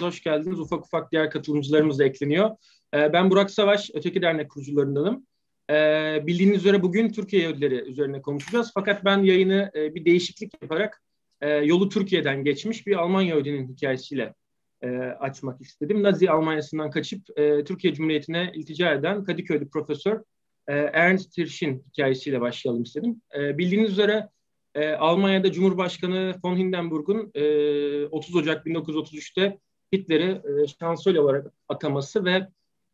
aramıza hoş geldiniz. Ufak ufak diğer katılımcılarımız da ekleniyor. Ee, ben Burak Savaş, Öteki Dernek kurucularındanım. Ee, bildiğiniz üzere bugün Türkiye Yahudileri üzerine konuşacağız. Fakat ben yayını e, bir değişiklik yaparak e, yolu Türkiye'den geçmiş bir Alman Yahudinin hikayesiyle e, açmak istedim. Nazi Almanya'sından kaçıp Türkiye Cumhuriyeti'ne iltica eden Kadıköy'lü profesör Ernst Hirsch'in hikayesiyle başlayalım istedim. bildiğiniz üzere e, Almanya'da Cumhurbaşkanı von Hindenburg'un e, 30 Ocak 1933'te Hitler'i e, şansölye olarak ataması ve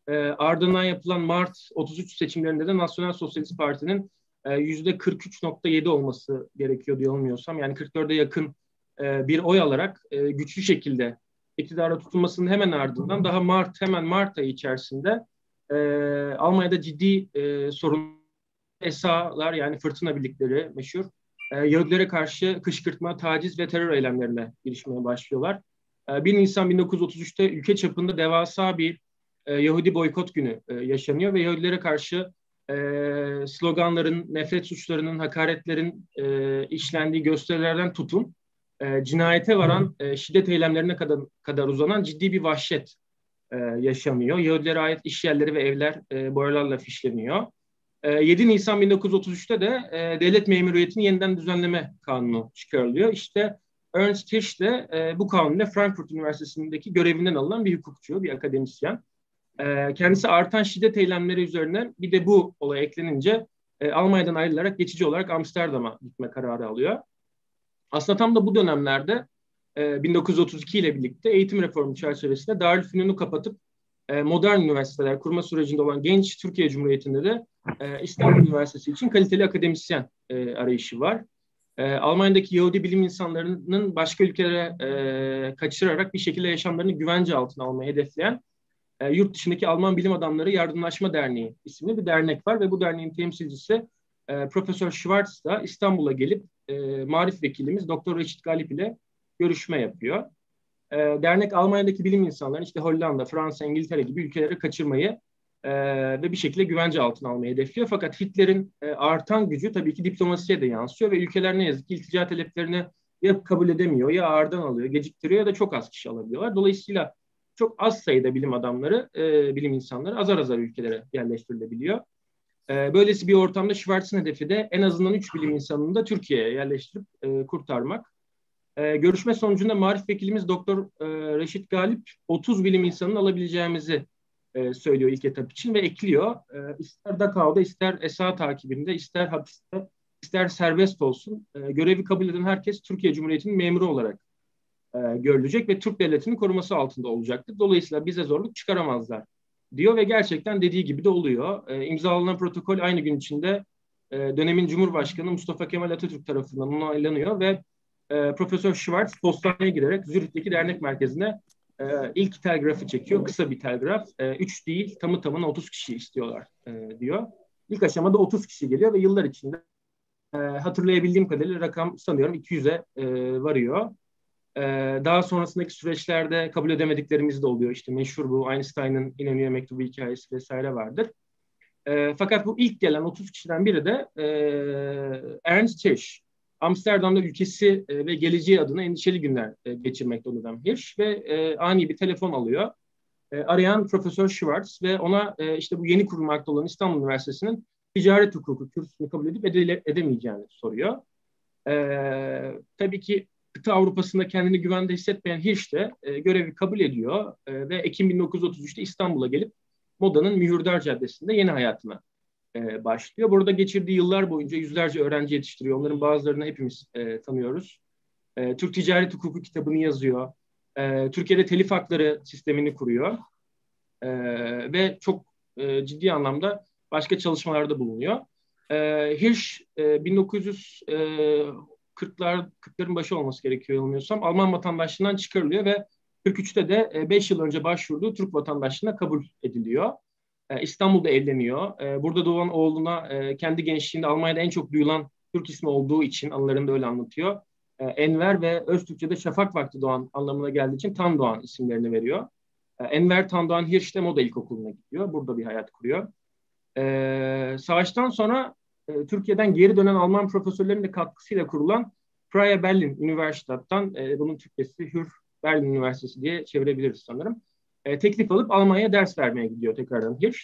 e, ardından yapılan Mart 33 seçimlerinde de Nasyonel Sosyalist Parti'nin e, %43.7 olması gerekiyor diye olmuyorsam. Yani 44'e yakın e, bir oy alarak e, güçlü şekilde iktidara tutulmasının hemen ardından daha Mart hemen Mart ayı içerisinde e, Almanya'da ciddi e, sorun esalar yani fırtına birlikleri meşhur e, Yahudilere karşı kışkırtma, taciz ve terör eylemlerine girişmeye başlıyorlar. E, 1 Nisan 1933'te ülke çapında devasa bir e, Yahudi boykot günü e, yaşanıyor ve Yahudilere karşı e, sloganların, nefret suçlarının, hakaretlerin işlendiği gösterilerden tutun, cinayete varan şiddet eylemlerine kadar, kadar uzanan ciddi bir vahşet yaşanıyor. Yahudilere ait iş yerleri ve evler boyalarla fişleniyor. 7 ee, Nisan 1933'te de devlet memuriyetini yeniden düzenleme kanunu çıkarılıyor. İşte Ernst Hirsch de e, bu kanunla Frankfurt Üniversitesi'ndeki görevinden alınan bir hukukçu, bir akademisyen. E, kendisi artan şiddet eylemleri üzerine bir de bu olay eklenince e, Almanya'dan ayrılarak geçici olarak Amsterdam'a gitme kararı alıyor. Aslında tam da bu dönemlerde e, 1932 ile birlikte eğitim reformu çerçevesinde Darülfünun'u kapatıp e, modern üniversiteler kurma sürecinde olan genç Türkiye Cumhuriyeti'nde de e, İstanbul Üniversitesi için kaliteli akademisyen e, arayışı var. E, Almanya'daki Yahudi bilim insanlarının başka ülkelere e, kaçırarak bir şekilde yaşamlarını güvence altına almayı hedefleyen e, yurt dışındaki Alman Bilim Adamları Yardımlaşma Derneği isimli bir dernek var ve bu derneğin temsilcisi e, Profesör Schwartz da İstanbul'a gelip e, marif vekilimiz Doktor Reşit Galip ile görüşme yapıyor. E, dernek Almanya'daki bilim insanlarını işte Hollanda, Fransa, İngiltere gibi ülkelere kaçırmayı e, ve bir şekilde güvence altına almayı hedefliyor. Fakat Hitler'in e, artan gücü tabii ki diplomasiye de yansıyor ve ülkeler ne yazık ki iltica taleplerini ya kabul edemiyor ya ağırdan alıyor, geciktiriyor ya da çok az kişi alabiliyorlar. Dolayısıyla çok az sayıda bilim adamları, e, bilim insanları azar azar ülkelere yerleştirilebiliyor. E, böylesi bir ortamda Schwarz'ın hedefi de en azından üç bilim insanını da Türkiye'ye yerleştirip e, kurtarmak. E, görüşme sonucunda Marif Vekilimiz Doktor e, Reşit Galip 30 bilim insanını alabileceğimizi e, söylüyor ilk etap için ve ekliyor. E, ister Dakao'da ister ESA takibinde ister hapiste ister serbest olsun e, görevi kabul eden herkes Türkiye Cumhuriyeti'nin memuru olarak e, görülecek ve Türk devletinin koruması altında olacaktır. Dolayısıyla bize zorluk çıkaramazlar diyor ve gerçekten dediği gibi de oluyor. E, imzalanan protokol aynı gün içinde e, dönemin Cumhurbaşkanı Mustafa Kemal Atatürk tarafından onaylanıyor ve e, Profesör Schwartz postaneye girerek Zürih'teki dernek merkezine e, ilk telgrafı çekiyor. Kısa bir telgraf. E, üç değil tamı tamına 30 kişi istiyorlar e, diyor. İlk aşamada 30 kişi geliyor ve yıllar içinde e, hatırlayabildiğim kadarıyla rakam sanıyorum 200'e e, varıyor. E, daha sonrasındaki süreçlerde kabul edemediklerimiz de oluyor. İşte meşhur bu Einstein'ın İnönü'ye mektubu hikayesi vesaire vardır. E, fakat bu ilk gelen 30 kişiden biri de e, Ernst Hirsch. Amsterdam'da ülkesi e, ve geleceği adına endişeli günler e, geçirmekte olan Hirsch ve e, ani bir telefon alıyor. E, arayan Profesör Schwartz ve ona işte bu yeni kurulmakta olan İstanbul Üniversitesi'nin ticaret hukuku kürsüsünü kabul edip edemeyeceğini soruyor. Tabii ki kıta Avrupa'sında kendini güvende hissetmeyen Hirsch de görevi kabul ediyor ve Ekim 1933'te İstanbul'a gelip Moda'nın Mühürdar Caddesi'nde yeni hayatına e, başlıyor. Burada geçirdiği yıllar boyunca yüzlerce öğrenci yetiştiriyor. Onların bazılarını hepimiz e, tanıyoruz. E, Türk Ticaret Hukuku kitabını yazıyor. E, Türkiye'de telif hakları sistemini kuruyor. E, ve çok e, ciddi anlamda başka çalışmalarda bulunuyor. E, Hirsch e, 1940'lar e, 40'ların başı olması gerekiyor olmuyorsam Alman vatandaşlığından çıkarılıyor ve 43'te de 5 e, yıl önce başvurduğu Türk vatandaşlığına kabul ediliyor. E, İstanbul'da evleniyor. E, burada doğan oğluna e, kendi gençliğinde Almanya'da en çok duyulan Türk ismi olduğu için anılarında öyle anlatıyor. Enver ve Öztürkçe'de şafak vakti doğan anlamına geldiği için Tan Doğan isimlerini veriyor. Enver Tan Doğan Hirsch'te Moda İlkokulu'na gidiyor. Burada bir hayat kuruyor. Savaştan sonra Türkiye'den geri dönen Alman profesörlerin de katkısıyla kurulan Freie Berlin Üniversitat'tan bunun Türkçesi Hür Berlin Üniversitesi diye çevirebiliriz sanırım. E, teklif alıp Almanya'ya ders vermeye gidiyor tekrardan Hirsch.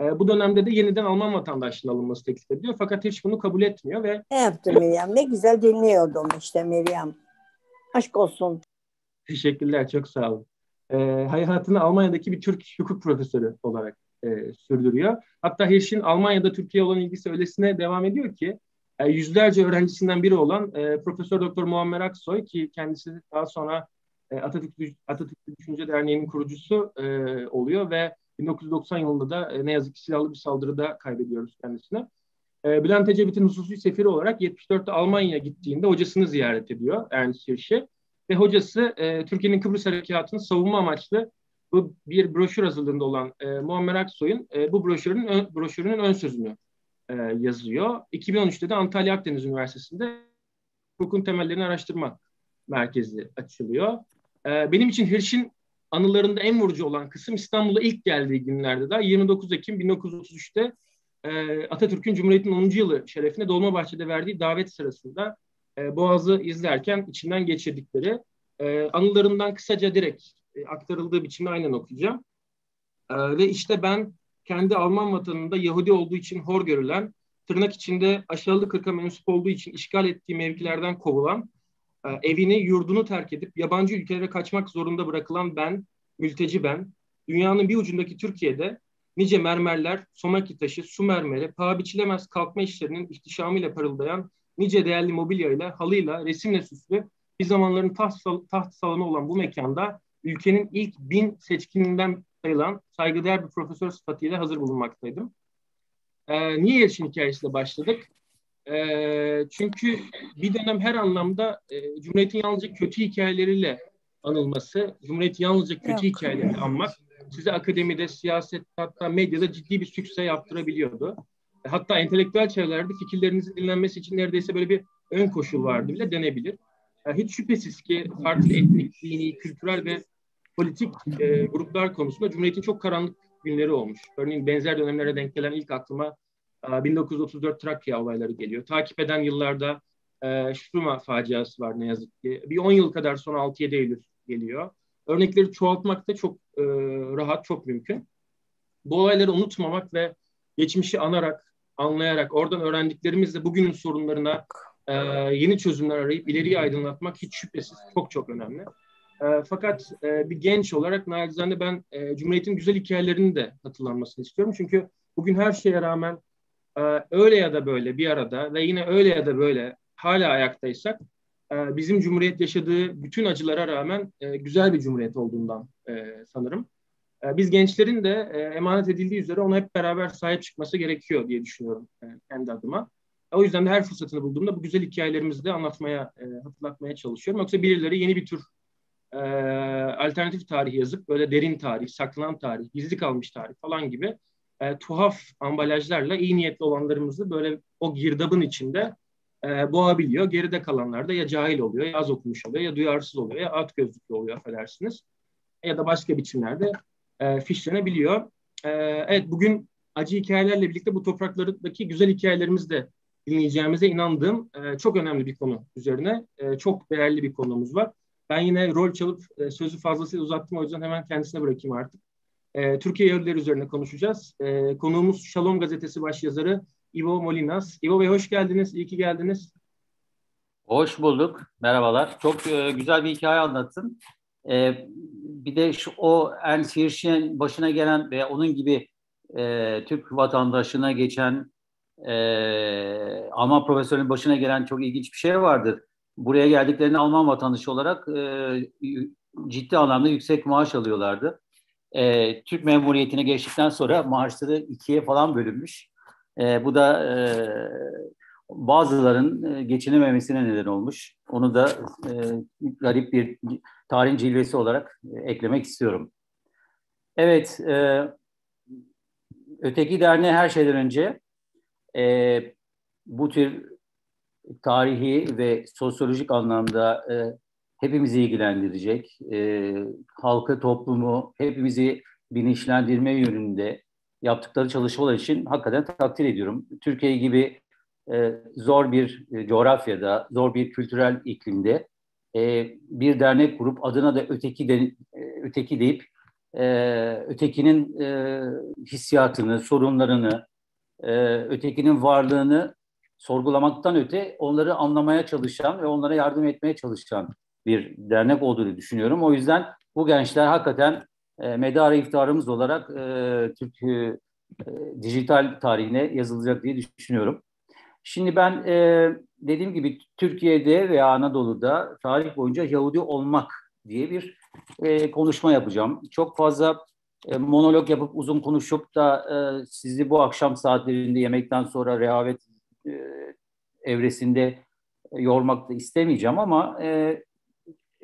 E, bu dönemde de yeniden Alman vatandaşlığına alınması teklif ediliyor. Fakat Hirsch bunu kabul etmiyor ve... Ne yaptı Meryem? Ne güzel dinliyordum işte Meryem. Aşk olsun. Teşekkürler, çok sağ olun. E, hayatını Almanya'daki bir Türk hukuk profesörü olarak e, sürdürüyor. Hatta Hirsch'in Almanya'da Türkiye olan ilgisi öylesine devam ediyor ki e, yüzlerce öğrencisinden biri olan e, Profesör Doktor Muammer Aksoy ki kendisi daha sonra e, Atatürk, Atatürk Düşünce Derneği'nin kurucusu e, oluyor ve 1990 yılında da e, ne yazık ki silahlı bir saldırıda kaybediyoruz kendisini. E, Bülent Ecevit'in hususi sefiri olarak 74'te Almanya'ya gittiğinde hocasını ziyaret ediyor Ernst Hirsch'i. Ve hocası e, Türkiye'nin Kıbrıs Harekatı'nı savunma amaçlı bu bir broşür hazırlığında olan e, Muammer Aksoy'un e, bu broşürün ön, broşürünün ön sözünü e, yazıyor. 2013'te de Antalya Akdeniz Üniversitesi'nde hukukun temellerini araştırma merkezi açılıyor. E, benim için Hirsch'in anılarında en vurucu olan kısım İstanbul'a ilk geldiği günlerde de 29 Ekim 1933'te e, Atatürk'ün Cumhuriyet'in 10. yılı şerefine Dolmabahçe'de verdiği davet sırasında e, Boğaz'ı izlerken içinden geçirdikleri e, anılarından kısaca direkt aktarıldığı biçimde aynen okuyacağım. Ve işte ben kendi Alman vatanında Yahudi olduğu için hor görülen, tırnak içinde aşağılık kırka mensup olduğu için işgal ettiği mevkilerden kovulan, evini, yurdunu terk edip yabancı ülkelere kaçmak zorunda bırakılan ben, mülteci ben, dünyanın bir ucundaki Türkiye'de nice mermerler, somaki taşı, su mermeri, paha biçilemez kalkma işlerinin ihtişamıyla parıldayan nice değerli mobilyayla, halıyla, resimle süslü bir zamanların taht, taht salonu olan bu mekanda ülkenin ilk bin seçkininden sayılan saygıdeğer bir profesör sıfatıyla hazır bulunmaktaydım. Ee, niye Yelçin hikayesiyle başladık? Ee, çünkü bir dönem her anlamda e, Cumhuriyet'in yalnızca kötü hikayeleriyle anılması, Cumhuriyet'i yalnızca kötü Yok. hikayeleriyle anmak size akademide, siyaset hatta medyada ciddi bir sükse yaptırabiliyordu. Hatta entelektüel çevrelerde fikirlerinizin dinlenmesi için neredeyse böyle bir ön koşul vardı bile denebilir. Yani hiç şüphesiz ki farklı etnik, dini, kültürel ve politik e, gruplar konusunda Cumhuriyet'in çok karanlık günleri olmuş. Örneğin benzer dönemlere denk gelen ilk aklıma e, 1934 Trakya olayları geliyor. Takip eden yıllarda e, Şurma faciası var ne yazık ki. Bir 10 yıl kadar sonra 6-7 Eylül geliyor. Örnekleri çoğaltmak da çok e, rahat, çok mümkün. Bu olayları unutmamak ve geçmişi anarak, anlayarak, oradan öğrendiklerimizle bugünün sorunlarına e, yeni çözümler arayıp ileriyi aydınlatmak hiç şüphesiz çok çok önemli. E, fakat e, bir genç olarak naçizane ben e, Cumhuriyet'in güzel hikayelerini de hatırlanmasını istiyorum. Çünkü bugün her şeye rağmen öyle ya da böyle bir arada ve yine öyle ya da böyle hala ayaktaysak e, bizim Cumhuriyet yaşadığı bütün acılara rağmen e, güzel bir Cumhuriyet olduğundan e, sanırım. Biz gençlerin de emanet edildiği üzere ona hep beraber sahip çıkması gerekiyor diye düşünüyorum kendi adıma. O yüzden de her fırsatını bulduğumda bu güzel hikayelerimizi de anlatmaya, hatırlatmaya çalışıyorum. Yoksa birileri yeni bir tür alternatif tarih yazıp böyle derin tarih, saklanan tarih, gizli kalmış tarih falan gibi e, tuhaf ambalajlarla iyi niyetli olanlarımızı böyle o girdabın içinde e, boğabiliyor. Geride kalanlar da ya cahil oluyor, ya az okumuş oluyor, ya duyarsız oluyor, ya at gözlüklü oluyor affedersiniz. Ya da başka biçimlerde e, fişlenebiliyor. E, evet bugün acı hikayelerle birlikte bu topraklardaki güzel hikayelerimizi de dinleyeceğimize inandığım e, çok önemli bir konu üzerine e, çok değerli bir konumuz var. Ben yine rol çalıp e, sözü fazlasıyla uzattım o yüzden hemen kendisine bırakayım artık. E, Türkiye Yahudileri üzerine konuşacağız. E, konuğumuz Şalom gazetesi başyazarı Ivo Molinas. Ivo Bey hoş geldiniz, iyi ki geldiniz. Hoş bulduk, merhabalar. Çok e, güzel bir hikaye anlattın. E, bir de şu, o Ernst Hirsch'in başına gelen ve onun gibi e, Türk vatandaşına geçen e, Alman profesörünün başına gelen çok ilginç bir şey vardır. Buraya geldiklerinde Alman vatandaşı olarak e, ciddi anlamda yüksek maaş alıyorlardı. E, Türk memuriyetine geçtikten sonra maaşları ikiye falan bölünmüş. E, bu da e, bazıların e, geçinememesine neden olmuş. Onu da e, garip bir tarihin cilvesi olarak e, eklemek istiyorum. Evet, e, Öteki Derneği her şeyden önce e, bu tür tarihi ve sosyolojik anlamda e, hepimizi ilgilendirecek, e, halkı, toplumu, hepimizi bilinçlendirme yönünde yaptıkları çalışmalar için hakikaten takdir ediyorum. Türkiye gibi e, zor bir e, coğrafyada, zor bir kültürel iklimde e, bir dernek kurup adına da öteki de, e, öteki deyip e, ötekinin e, hissiyatını, sorunlarını, e, ötekinin varlığını sorgulamaktan öte onları anlamaya çalışan ve onlara yardım etmeye çalışan bir dernek olduğunu düşünüyorum. O yüzden bu gençler hakikaten e, medarı iftarımız olarak e, Türk e, dijital tarihine yazılacak diye düşünüyorum. Şimdi ben e, dediğim gibi Türkiye'de veya Anadolu'da tarih boyunca Yahudi olmak diye bir e, konuşma yapacağım. Çok fazla e, monolog yapıp uzun konuşup da e, sizi bu akşam saatlerinde yemekten sonra rehavet e, evresinde yormak da istemeyeceğim ama e,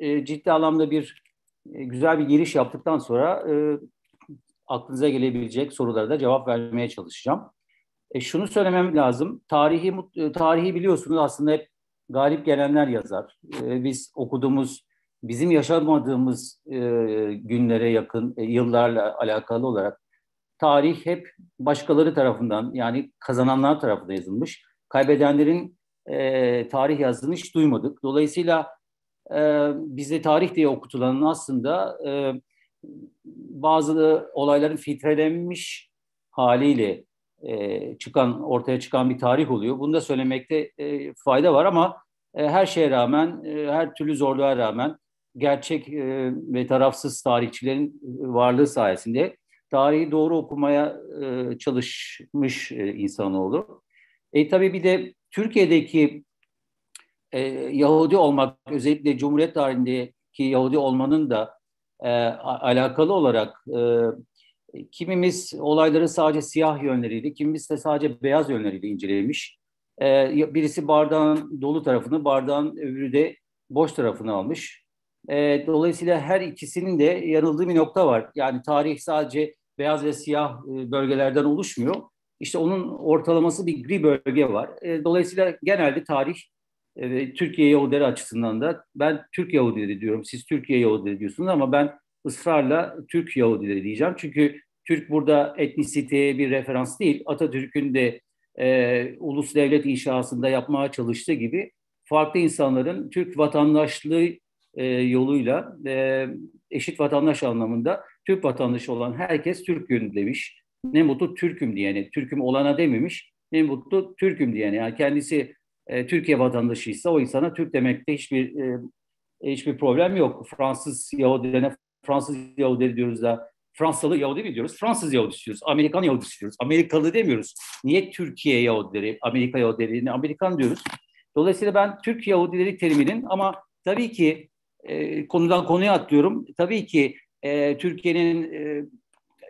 e, ciddi anlamda bir e, güzel bir giriş yaptıktan sonra e, aklınıza gelebilecek sorulara da cevap vermeye çalışacağım. E, şunu söylemem lazım. Tarihi tarihi biliyorsunuz aslında hep galip gelenler yazar. E, biz okuduğumuz, bizim yaşamadığımız e, günlere yakın e, yıllarla alakalı olarak tarih hep başkaları tarafından yani kazananlar tarafından yazılmış. Kaybedenlerin e, tarih yazdığını hiç duymadık. Dolayısıyla e, bize tarih diye okutulanın aslında e, bazı olayların filtrelenmiş haliyle e, çıkan ortaya çıkan bir tarih oluyor. Bunu da söylemekte e, fayda var ama e, her şeye rağmen, e, her türlü zorluğa rağmen gerçek e, ve tarafsız tarihçilerin varlığı sayesinde tarihi doğru okumaya e, çalışmış e, insanoğlu. E tabii bir de Türkiye'deki e, Yahudi olmak, özellikle Cumhuriyet tarihindeki Yahudi olmanın da e, alakalı olarak e, kimimiz olayları sadece siyah yönleriyle, kimimiz de sadece beyaz yönleriyle incelemiş. E, birisi bardağın dolu tarafını, bardağın öbürü de boş tarafını almış. E, dolayısıyla her ikisinin de yanıldığı bir nokta var. Yani tarih sadece beyaz ve siyah e, bölgelerden oluşmuyor. İşte onun ortalaması bir gri bölge var. E, dolayısıyla genelde tarih e, Türkiye Yahudileri açısından da ben Türk Yahudileri diyorum. Siz Türkiye Yahudileri diyorsunuz ama ben ısrarla Türk Yahudileri diyeceğim. Çünkü Türk burada etnisiteye bir referans değil. Atatürk'ün de e, ulus devlet inşasında yapmaya çalıştığı gibi farklı insanların Türk vatandaşlığı e, yoluyla e, eşit vatandaş anlamında Türk vatandaşı olan herkes Türk yönü demiş. Ne mutlu Türk'üm diyene, Türk'üm olana dememiş. Ne mutlu Türk'üm diyene. Yani kendisi e, Türkiye vatandaşıysa o insana Türk demekte hiçbir e, hiçbir problem yok. Fransız Yahudilerine Fransız Yahudi diyoruz da Fransalı Yahudi mi diyoruz? Fransız Yahudi diyoruz. Amerikan Yahudi diyoruz. Amerikalı demiyoruz. Niye Türkiye Yahudileri, Amerika Yahudilerini Amerikan diyoruz? Dolayısıyla ben Türk Yahudileri teriminin ama tabii ki e, konudan konuya atlıyorum. Tabii ki e, Türkiye'nin e,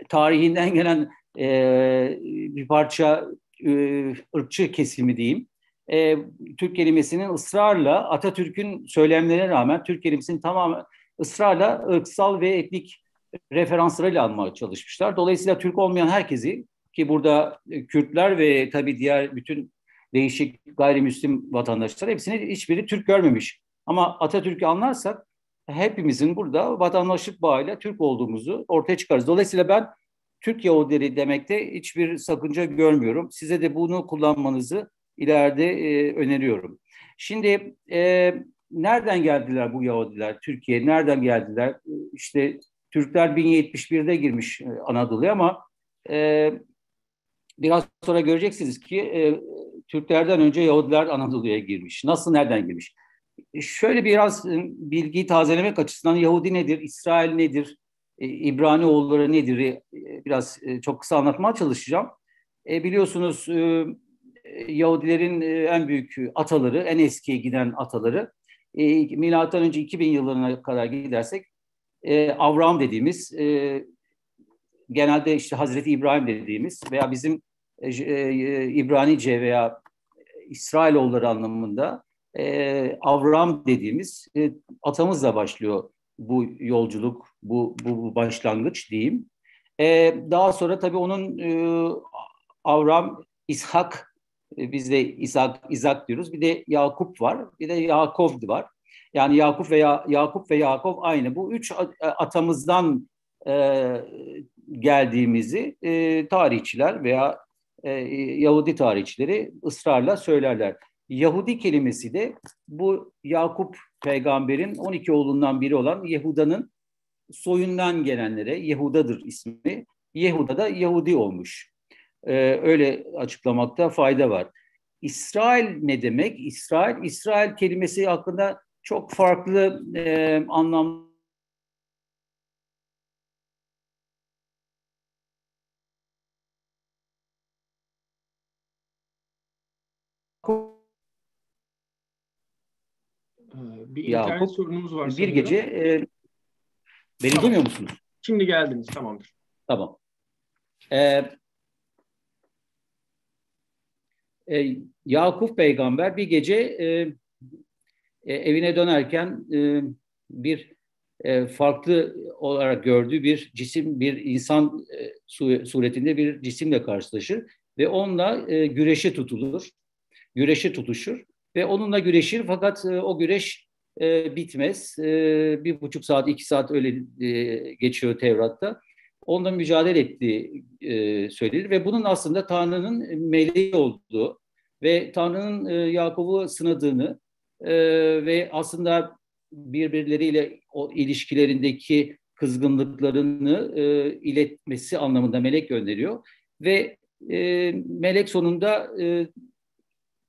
tarihinden gelen e, bir parça e, ırkçı kesimi diyeyim e, Türk kelimesinin ısrarla Atatürk'ün söylemlerine rağmen Türk kelimesinin tamamen ısrarla ırksal ve etnik referanslarıyla almaya çalışmışlar. Dolayısıyla Türk olmayan herkesi ki burada Kürtler ve tabii diğer bütün değişik gayrimüslim vatandaşlar hepsini hiçbiri Türk görmemiş. Ama Atatürk'ü anlarsak hepimizin burada vatandaşlık bağıyla Türk olduğumuzu ortaya çıkarız. Dolayısıyla ben Türk Yahudileri demekte hiçbir sakınca görmüyorum. Size de bunu kullanmanızı ileride e, öneriyorum. Şimdi e, nereden geldiler bu Yahudiler? Türkiye nereden geldiler? İşte Türkler 1071'de girmiş Anadolu'ya ama e, biraz sonra göreceksiniz ki e, Türklerden önce Yahudiler Anadolu'ya girmiş. Nasıl, nereden girmiş? Şöyle biraz bilgiyi tazelemek açısından Yahudi nedir, İsrail nedir, İbrani oğulları nedir biraz çok kısa anlatmaya çalışacağım. E, biliyorsunuz Yahudilerin e, en büyük ataları, en eskiye giden ataları e, milattan önce 2000 yıllarına kadar gidersek e, Avram dediğimiz e, genelde işte Hazreti İbrahim dediğimiz veya bizim e, e, İbranice veya İsrailoğulları anlamında e, Avram dediğimiz e, atamızla başlıyor bu yolculuk, bu, bu, bu başlangıç diyeyim. E, daha sonra tabii onun e, Avram, İshak biz de İshak, İshak diyoruz. Bir de Yakup var. Bir de Yakov var. Yani Yakup veya Yakup ve Yakov aynı. Bu üç e, atamızdan e, geldiğimizi e, tarihçiler veya e, Yahudi tarihçileri ısrarla söylerler. Yahudi kelimesi de bu Yakup peygamberin 12 oğlundan biri olan Yehuda'nın soyundan gelenlere, Yehuda'dır ismi, Yehuda da Yahudi olmuş. Ee, öyle açıklamakta fayda var. İsrail ne demek? İsrail, İsrail kelimesi hakkında çok farklı e, anlam Ee, bir internet Yakup, sorunumuz var bir gece e, beni Tamam. duymuyor musunuz? Şimdi geldiniz tamamdır. Tamam. Ee, e, Yakup peygamber bir gece e, e, evine dönerken e, bir e, farklı olarak gördüğü bir cisim, bir insan e, su- suretinde bir cisimle karşılaşır ve onunla e, güreşe tutulur, güreşe tutuşur ve onunla güreşir fakat e, o güreş e, bitmez. E, bir buçuk saat, iki saat öyle e, geçiyor Tevrat'ta. Onunla mücadele ettiği e, söylenir ve bunun aslında Tanrı'nın meleği olduğu ve Tanrı'nın e, Yakup'u sınadığını e, ve aslında birbirleriyle o ilişkilerindeki kızgınlıklarını e, iletmesi anlamında melek gönderiyor ve e, melek sonunda e,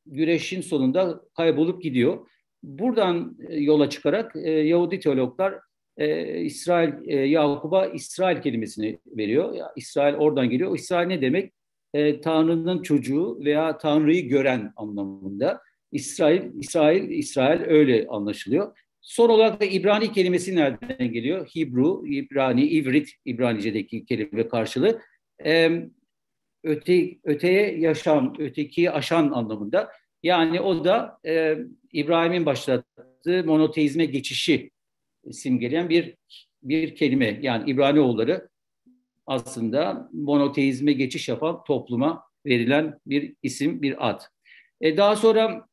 güreşin sonunda kaybolup gidiyor. Buradan e, yola çıkarak e, Yahudi teologlar e, İsrail e, Yakup'a İsrail kelimesini veriyor. Ya, İsrail oradan geliyor. İsrail ne demek? E, Tanrı'nın çocuğu veya Tanrı'yı gören anlamında. İsrail, İsrail, İsrail öyle anlaşılıyor. Son olarak da İbrani kelimesi nereden geliyor? Hibru, İbrani, İvrit, İbranice'deki kelime karşılığı. E, öte, öteye yaşam, ötekiyi aşan anlamında. Yani o da e, İbrahim'in başlattığı monoteizme geçişi simgeleyen bir bir kelime. Yani İbrahimoğulları aslında monoteizme geçiş yapan topluma verilen bir isim, bir ad. E daha sonra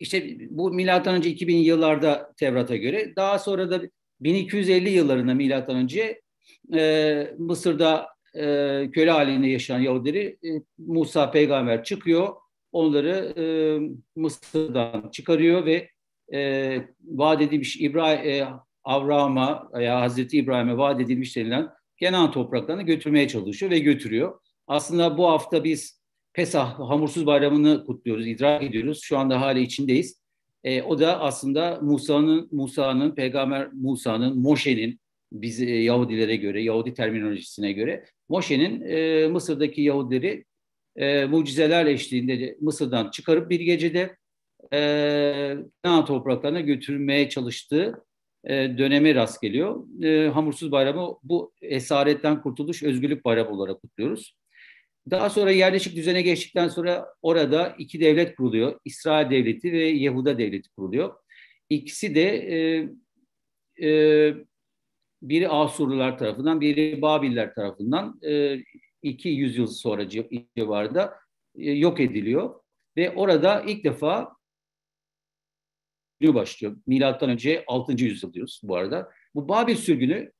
işte bu milattan önce 2000 yıllarda Tevrat'a göre, daha sonra da 1250 yıllarında milattan önce e, Mısır'da e, köle halinde yaşayan Yahudileri e, Musa peygamber çıkıyor, onları e, Mısır'dan çıkarıyor ve e, vaat edilmiş İbrahim e, Avraham'a veya Hazreti İbrahim'e vaat edilmiş denilen Kenan topraklarını götürmeye çalışıyor ve götürüyor. Aslında bu hafta biz Pesah Hamursuz Bayramı'nı kutluyoruz, idrak ediyoruz. Şu anda hala içindeyiz. E, o da aslında Musa'nın, Musa'nın, Peygamber Musa'nın, Moşe'nin biz e, Yahudilere göre, Yahudi terminolojisine göre Moşe'nin e, Mısır'daki Yahudileri e, mucizeler eşliğinde Mısır'dan çıkarıp bir gecede e, Kenan topraklarına götürmeye çalıştığı e, döneme rast geliyor. E, Hamursuz Bayramı bu esaretten kurtuluş, özgürlük bayramı olarak kutluyoruz. Daha sonra yerleşik düzene geçtikten sonra orada iki devlet kuruluyor. İsrail Devleti ve Yehuda Devleti kuruluyor. İkisi de e, e, biri Asurlular tarafından, biri Babiller tarafından e, iki yüzyıl sonra civarında e, yok ediliyor. Ve orada ilk defa başlıyor. Milattan önce 6. yüzyıl diyoruz bu arada. Bu Babil sürgünü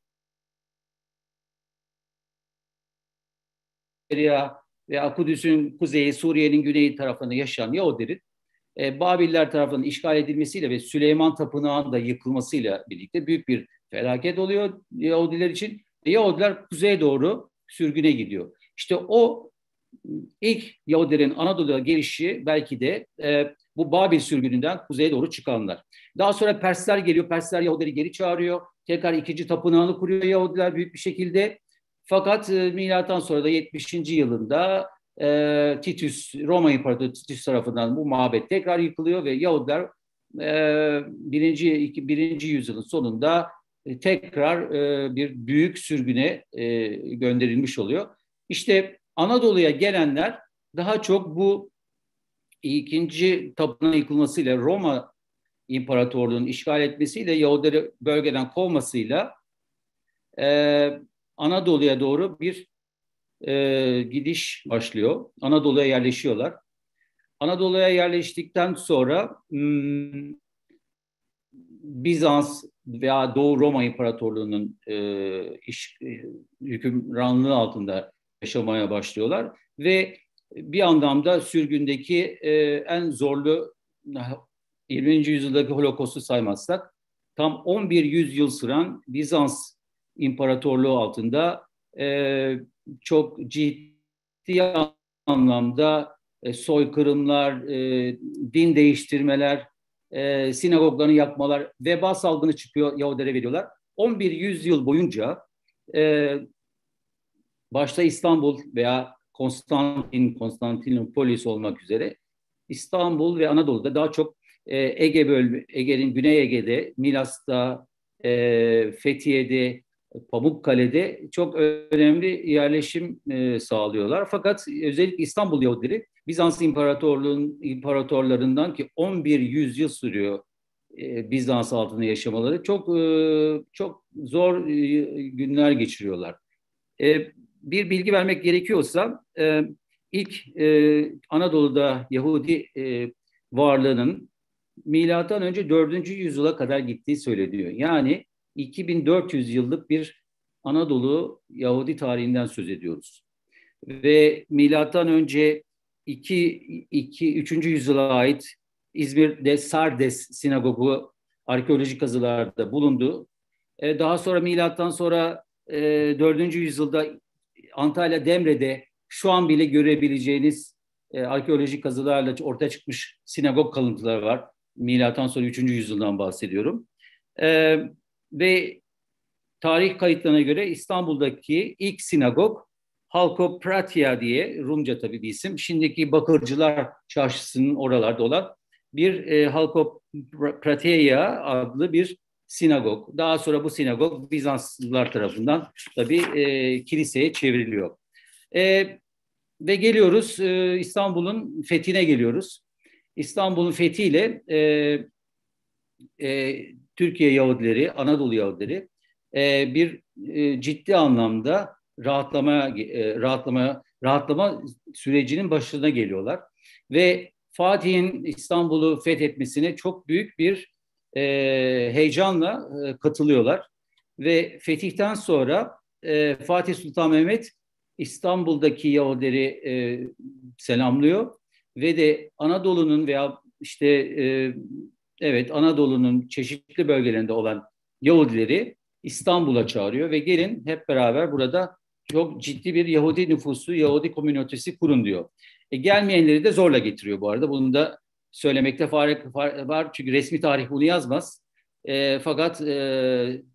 veya veya Kudüs'ün kuzeyi, Suriye'nin güneyi tarafında yaşayan Yahudilerin e, Babiller tarafından işgal edilmesiyle ve Süleyman Tapınağı'nın da yıkılmasıyla birlikte büyük bir felaket oluyor Yahudiler için. Ve Yahudiler kuzeye doğru sürgüne gidiyor. İşte o ilk Yahudilerin Anadolu'ya gelişi belki de e, bu Babil sürgününden kuzeye doğru çıkanlar. Daha sonra Persler geliyor. Persler Yahudileri geri çağırıyor. Tekrar ikinci tapınağını kuruyor Yahudiler büyük bir şekilde. Fakat e, milattan sonra da 70. yılında e, Titus, Roma İmparatoru Titus tarafından bu mabet tekrar yıkılıyor ve Yahudiler e, birinci, iki, birinci yüzyılın sonunda e, tekrar e, bir büyük sürgüne e, gönderilmiş oluyor. İşte Anadolu'ya gelenler daha çok bu ikinci tapınağın yıkılmasıyla Roma İmparatorluğu'nun işgal etmesiyle Yahudileri bölgeden kovmasıyla e, Anadolu'ya doğru bir e, gidiş başlıyor. Anadolu'ya yerleşiyorlar. Anadolu'ya yerleştikten sonra hmm, Bizans veya Doğu Roma İmparatorluğu'nun e, iş, e, hükümranlığı altında yaşamaya başlıyorlar ve bir anlamda sürgündeki e, en zorlu 20. yüzyıldaki Holocaust'u saymazsak tam 11 yüzyıl süren Bizans İmparatorluğu altında e, çok ciddi anlamda e, soykırımlar, e, din değiştirmeler, e, sinagoglarını yakmalar, veba salgını çıkıyor Yahudilere veriyorlar. 11 yüzyıl boyunca e, başta İstanbul veya Konstantin, Konstantinopolis olmak üzere İstanbul ve Anadolu'da daha çok e, Ege bölge, Ege'nin Güney Ege'de, Milas'ta, e, Fethiye'de, Pamukkale'de çok önemli yerleşim e, sağlıyorlar. Fakat özellikle İstanbul Yahudileri Bizans İmparatorluğu'nun imparatorlarından ki 11 yüzyıl sürüyor e, Bizans altında yaşamaları çok e, çok zor e, günler geçiriyorlar. Bir bilgi vermek gerekiyorsa e, ilk e, Anadolu'da Yahudi e, varlığının milattan önce 4. yüzyıla kadar gittiği söyleniyor. Yani 2400 yıllık bir Anadolu Yahudi tarihinden söz ediyoruz. Ve milattan önce 2 2 3. yüzyıla ait İzmir'de Sardes sinagogu arkeolojik kazılarda bulundu. E, daha sonra milattan sonra e, 4. yüzyılda Antalya Demre'de şu an bile görebileceğiniz e, arkeolojik kazılarla ortaya çıkmış sinagog kalıntıları var. Milattan sonra 3. yüzyıldan bahsediyorum. E, ve tarih kayıtlarına göre İstanbul'daki ilk sinagog Halkopratia diye Rumca tabii bir isim. Şimdiki Bakırcılar Çarşısı'nın oralarda olan bir e, Halkopratia adlı bir sinagog. Daha sonra bu sinagog Bizanslılar tarafından tabii e, kiliseye çevriliyor. E, ve geliyoruz e, İstanbul'un fethine geliyoruz. İstanbul'un fethiyle e, e, Türkiye Yahudileri, Anadolu Yahudileri e, bir e, ciddi anlamda rahatlama e, rahatlama rahatlama sürecinin başına geliyorlar ve Fatih'in İstanbul'u fethetmesine çok büyük bir e, heyecanla e, katılıyorlar ve fetihten sonra e, Fatih Sultan Mehmet İstanbul'daki Yahudileri e, selamlıyor ve de Anadolu'nun veya işte e, evet Anadolu'nun çeşitli bölgelerinde olan Yahudileri İstanbul'a çağırıyor ve gelin hep beraber burada çok ciddi bir Yahudi nüfusu, Yahudi komünitesi kurun diyor. E, gelmeyenleri de zorla getiriyor bu arada. Bunu da söylemekte fark var çünkü resmi tarih bunu yazmaz. E, fakat e,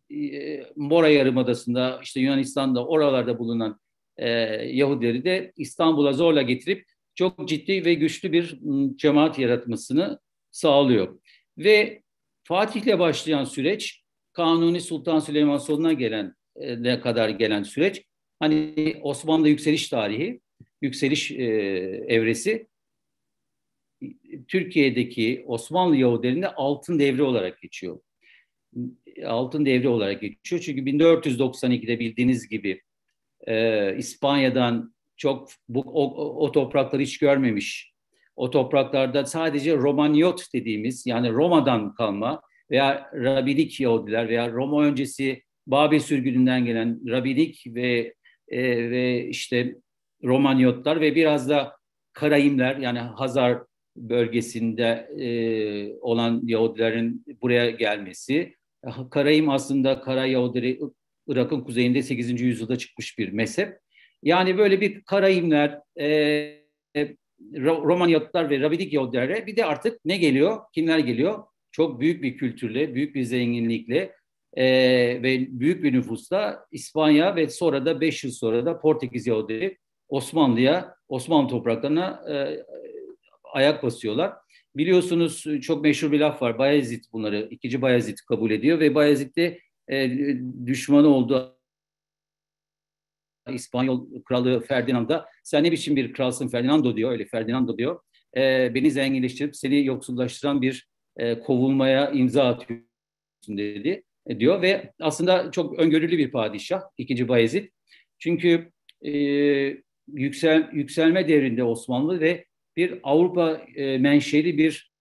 e, Mora Yarımadası'nda, işte Yunanistan'da, oralarda bulunan e, Yahudileri de İstanbul'a zorla getirip çok ciddi ve güçlü bir cemaat yaratmasını sağlıyor. Ve Fatih'le başlayan süreç Kanuni Sultan Süleyman sonuna gelen e, ne kadar gelen süreç hani Osmanlı yükseliş tarihi, yükseliş e, evresi Türkiye'deki Osmanlı Yahudilerinde altın devri olarak geçiyor. Altın devri olarak geçiyor. Çünkü 1492'de bildiğiniz gibi e, İspanya'dan çok bu, o, o toprakları hiç görmemiş. O topraklarda sadece Romanyot dediğimiz yani Roma'dan kalma veya Rabidik Yahudiler veya Roma öncesi Babil sürgününden gelen Rabidik ve e, ve işte Romanyotlar ve biraz da Karayimler yani Hazar bölgesinde e, olan Yahudilerin buraya gelmesi. Karayim aslında Kara Yahudileri Irak'ın kuzeyinde 8. yüzyılda çıkmış bir mezhep. Yani böyle bir Karayimler, e, Romanyotlar ve Rabidik Yahudilere bir de artık ne geliyor? Kimler geliyor? Çok büyük bir kültürle, büyük bir zenginlikle e, ve büyük bir nüfusla İspanya ve sonra da 5 yıl sonra da Portekiz Yahudileri Osmanlı'ya, Osmanlı topraklarına e, ayak basıyorlar. Biliyorsunuz çok meşhur bir laf var. Bayezid bunları, ikinci Bayezid kabul ediyor ve Bayezid de e, düşmanı olduğu İspanyol kralı Ferdinand'a sen ne biçim bir kralsın Ferdinando diyor, öyle Ferdinando diyor. E, beni zenginleştirip seni yoksullaştıran bir e, kovulmaya imza atıyorsun dedi e, diyor ve aslında çok öngörülü bir padişah ikinci Bayezid. Çünkü e, yüksel yükselme devrinde Osmanlı ve bir Avrupa e, menşeli bir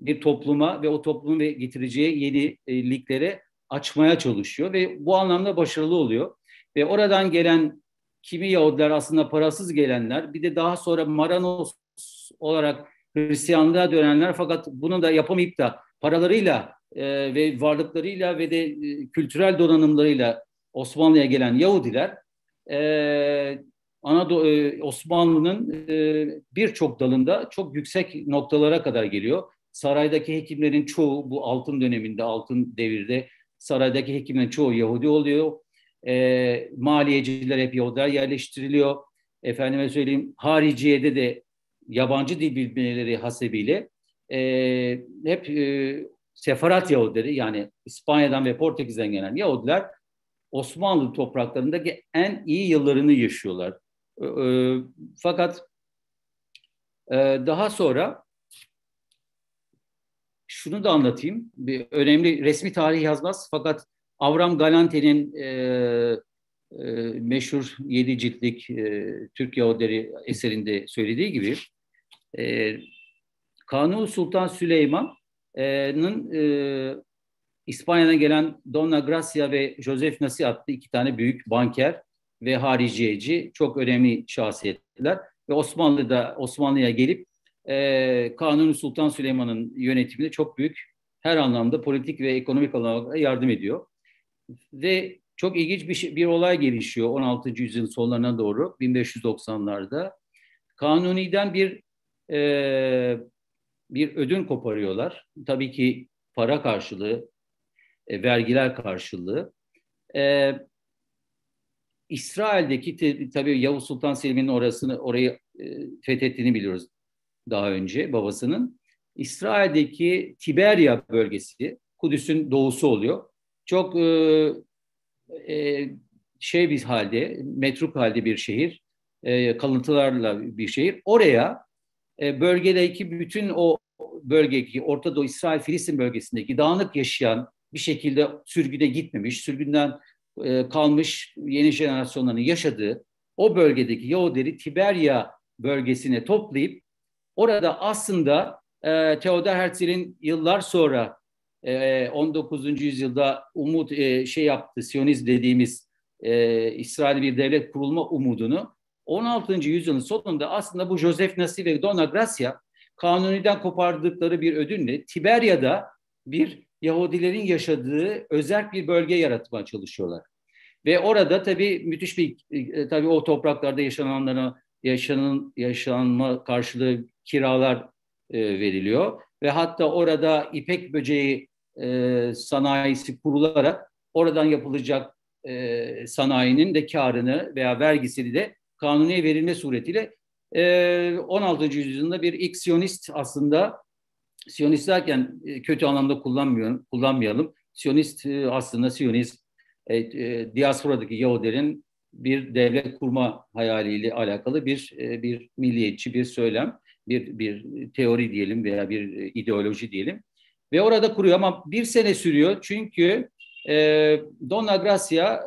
bir topluma ve o toplumun ve getireceği yeniliklere açmaya çalışıyor ve bu anlamda başarılı oluyor. Ve oradan gelen kimi Yahudiler aslında parasız gelenler bir de daha sonra Maranos olarak Hristiyanlığa dönenler fakat bunu da yapamayıp da paralarıyla e, ve varlıklarıyla ve de e, kültürel donanımlarıyla Osmanlı'ya gelen Yahudiler e, Anadolu e, Osmanlı'nın e, birçok dalında çok yüksek noktalara kadar geliyor. Saraydaki hekimlerin çoğu bu altın döneminde, altın devirde saraydaki hekimlerin çoğu Yahudi oluyor. E, maliyeciler hep Yahudiler yerleştiriliyor. Efendime söyleyeyim hariciyede de yabancı dil bilmeleri hasebiyle hep e, sefarat Yahudileri yani İspanya'dan ve Portekiz'den gelen Yahudiler Osmanlı topraklarındaki en iyi yıllarını yaşıyorlar. E, e, fakat e, daha sonra şunu da anlatayım. Bir önemli resmi tarih yazmaz fakat Avram Galante'nin e, e, meşhur yedi ciltlik e, Türk Yahudileri eserinde söylediği gibi e, Kanuni Sultan Süleyman'ın e, İspanya'dan gelen Donna Gracia ve Joseph Nasi adlı iki tane büyük banker ve hariciyeci çok önemli şahsiyetler ve Osmanlı'da Osmanlı'ya gelip e, Kanuni Sultan Süleyman'ın yönetiminde çok büyük her anlamda politik ve ekonomik olarak yardım ediyor. Ve çok ilginç bir, şey, bir olay gelişiyor 16. yüzyılın sonlarına doğru 1590'larda. Kanuni'den bir e, bir ödün koparıyorlar. Tabii ki para karşılığı, e, vergiler karşılığı. E, İsrail'deki tabii Yavuz Sultan Selim'in orasını orayı e, fethettiğini biliyoruz daha önce babasının. İsrail'deki Tiberia bölgesi, Kudüs'ün doğusu oluyor. Çok e, e, şey bir halde, metruk halde bir şehir, e, kalıntılarla bir şehir. Oraya e, bölgedeki bütün o bölgedeki Orta Doğu, İsrail, Filistin bölgesindeki dağınık yaşayan bir şekilde sürgüne gitmemiş, sürgünden e, kalmış yeni jenerasyonların yaşadığı o bölgedeki Yahudileri Tiberia bölgesine toplayıp orada aslında e, Theodor Herzl'in yıllar sonra e, 19. yüzyılda umut e, şey yaptı, Siyonizm dediğimiz e, İsrail bir devlet kurulma umudunu 16. yüzyılın sonunda aslında bu Joseph Nasi ve Dona Gracia Kanuni'den kopardıkları bir ödünle Tiberia'da bir Yahudilerin yaşadığı özel bir bölge yaratmaya çalışıyorlar. Ve orada tabii müthiş bir, e, tabii o topraklarda yaşananlara yaşanın, yaşanma karşılığı kiralar e, veriliyor. Ve hatta orada ipek böceği e, sanayisi kurularak oradan yapılacak e, sanayinin de karını veya vergisini de kanuniye verilme suretiyle e, 16. yüzyılda bir ilk Siyonist aslında Siyonist derken e, kötü anlamda kullanmıyorum, kullanmayalım. Siyonist e, aslında Siyonist e, e, diasporadaki Yahudilerin bir devlet kurma hayaliyle alakalı bir e, bir milliyetçi bir söylem, bir bir teori diyelim veya bir ideoloji diyelim. Ve orada kuruyor ama bir sene sürüyor çünkü e, Donna Gracia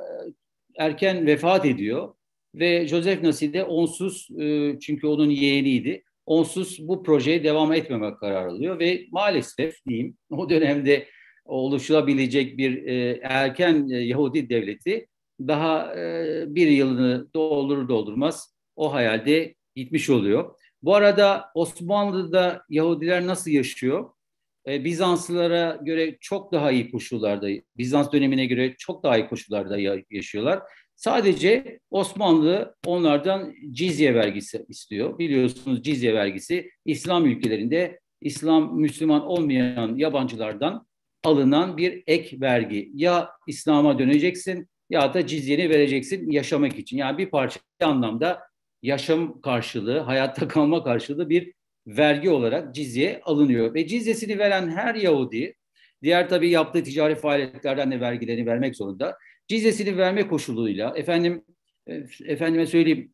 erken vefat ediyor ve Joseph Nasi de onsuz e, çünkü onun yeğeniydi onsuz bu projeye devam etmemek kararı alıyor ve maalesef diyeyim o dönemde oluşabilecek bir e, erken e, Yahudi devleti daha e, bir yılını doldurur doldurmaz o hayalde gitmiş oluyor. Bu arada Osmanlı'da Yahudiler nasıl yaşıyor? E, Bizanslılara göre çok daha iyi koşullarda, Bizans dönemine göre çok daha iyi koşullarda yaşıyorlar. Sadece Osmanlı onlardan cizye vergisi istiyor. Biliyorsunuz cizye vergisi İslam ülkelerinde İslam Müslüman olmayan yabancılardan alınan bir ek vergi. Ya İslam'a döneceksin ya da cizyeni vereceksin yaşamak için. Yani bir parça anlamda yaşam karşılığı, hayatta kalma karşılığı bir vergi olarak cizye alınıyor. Ve cizyesini veren her Yahudi, diğer tabii yaptığı ticari faaliyetlerden de vergilerini vermek zorunda. Cizyesini verme koşuluyla efendim e, efendime söyleyeyim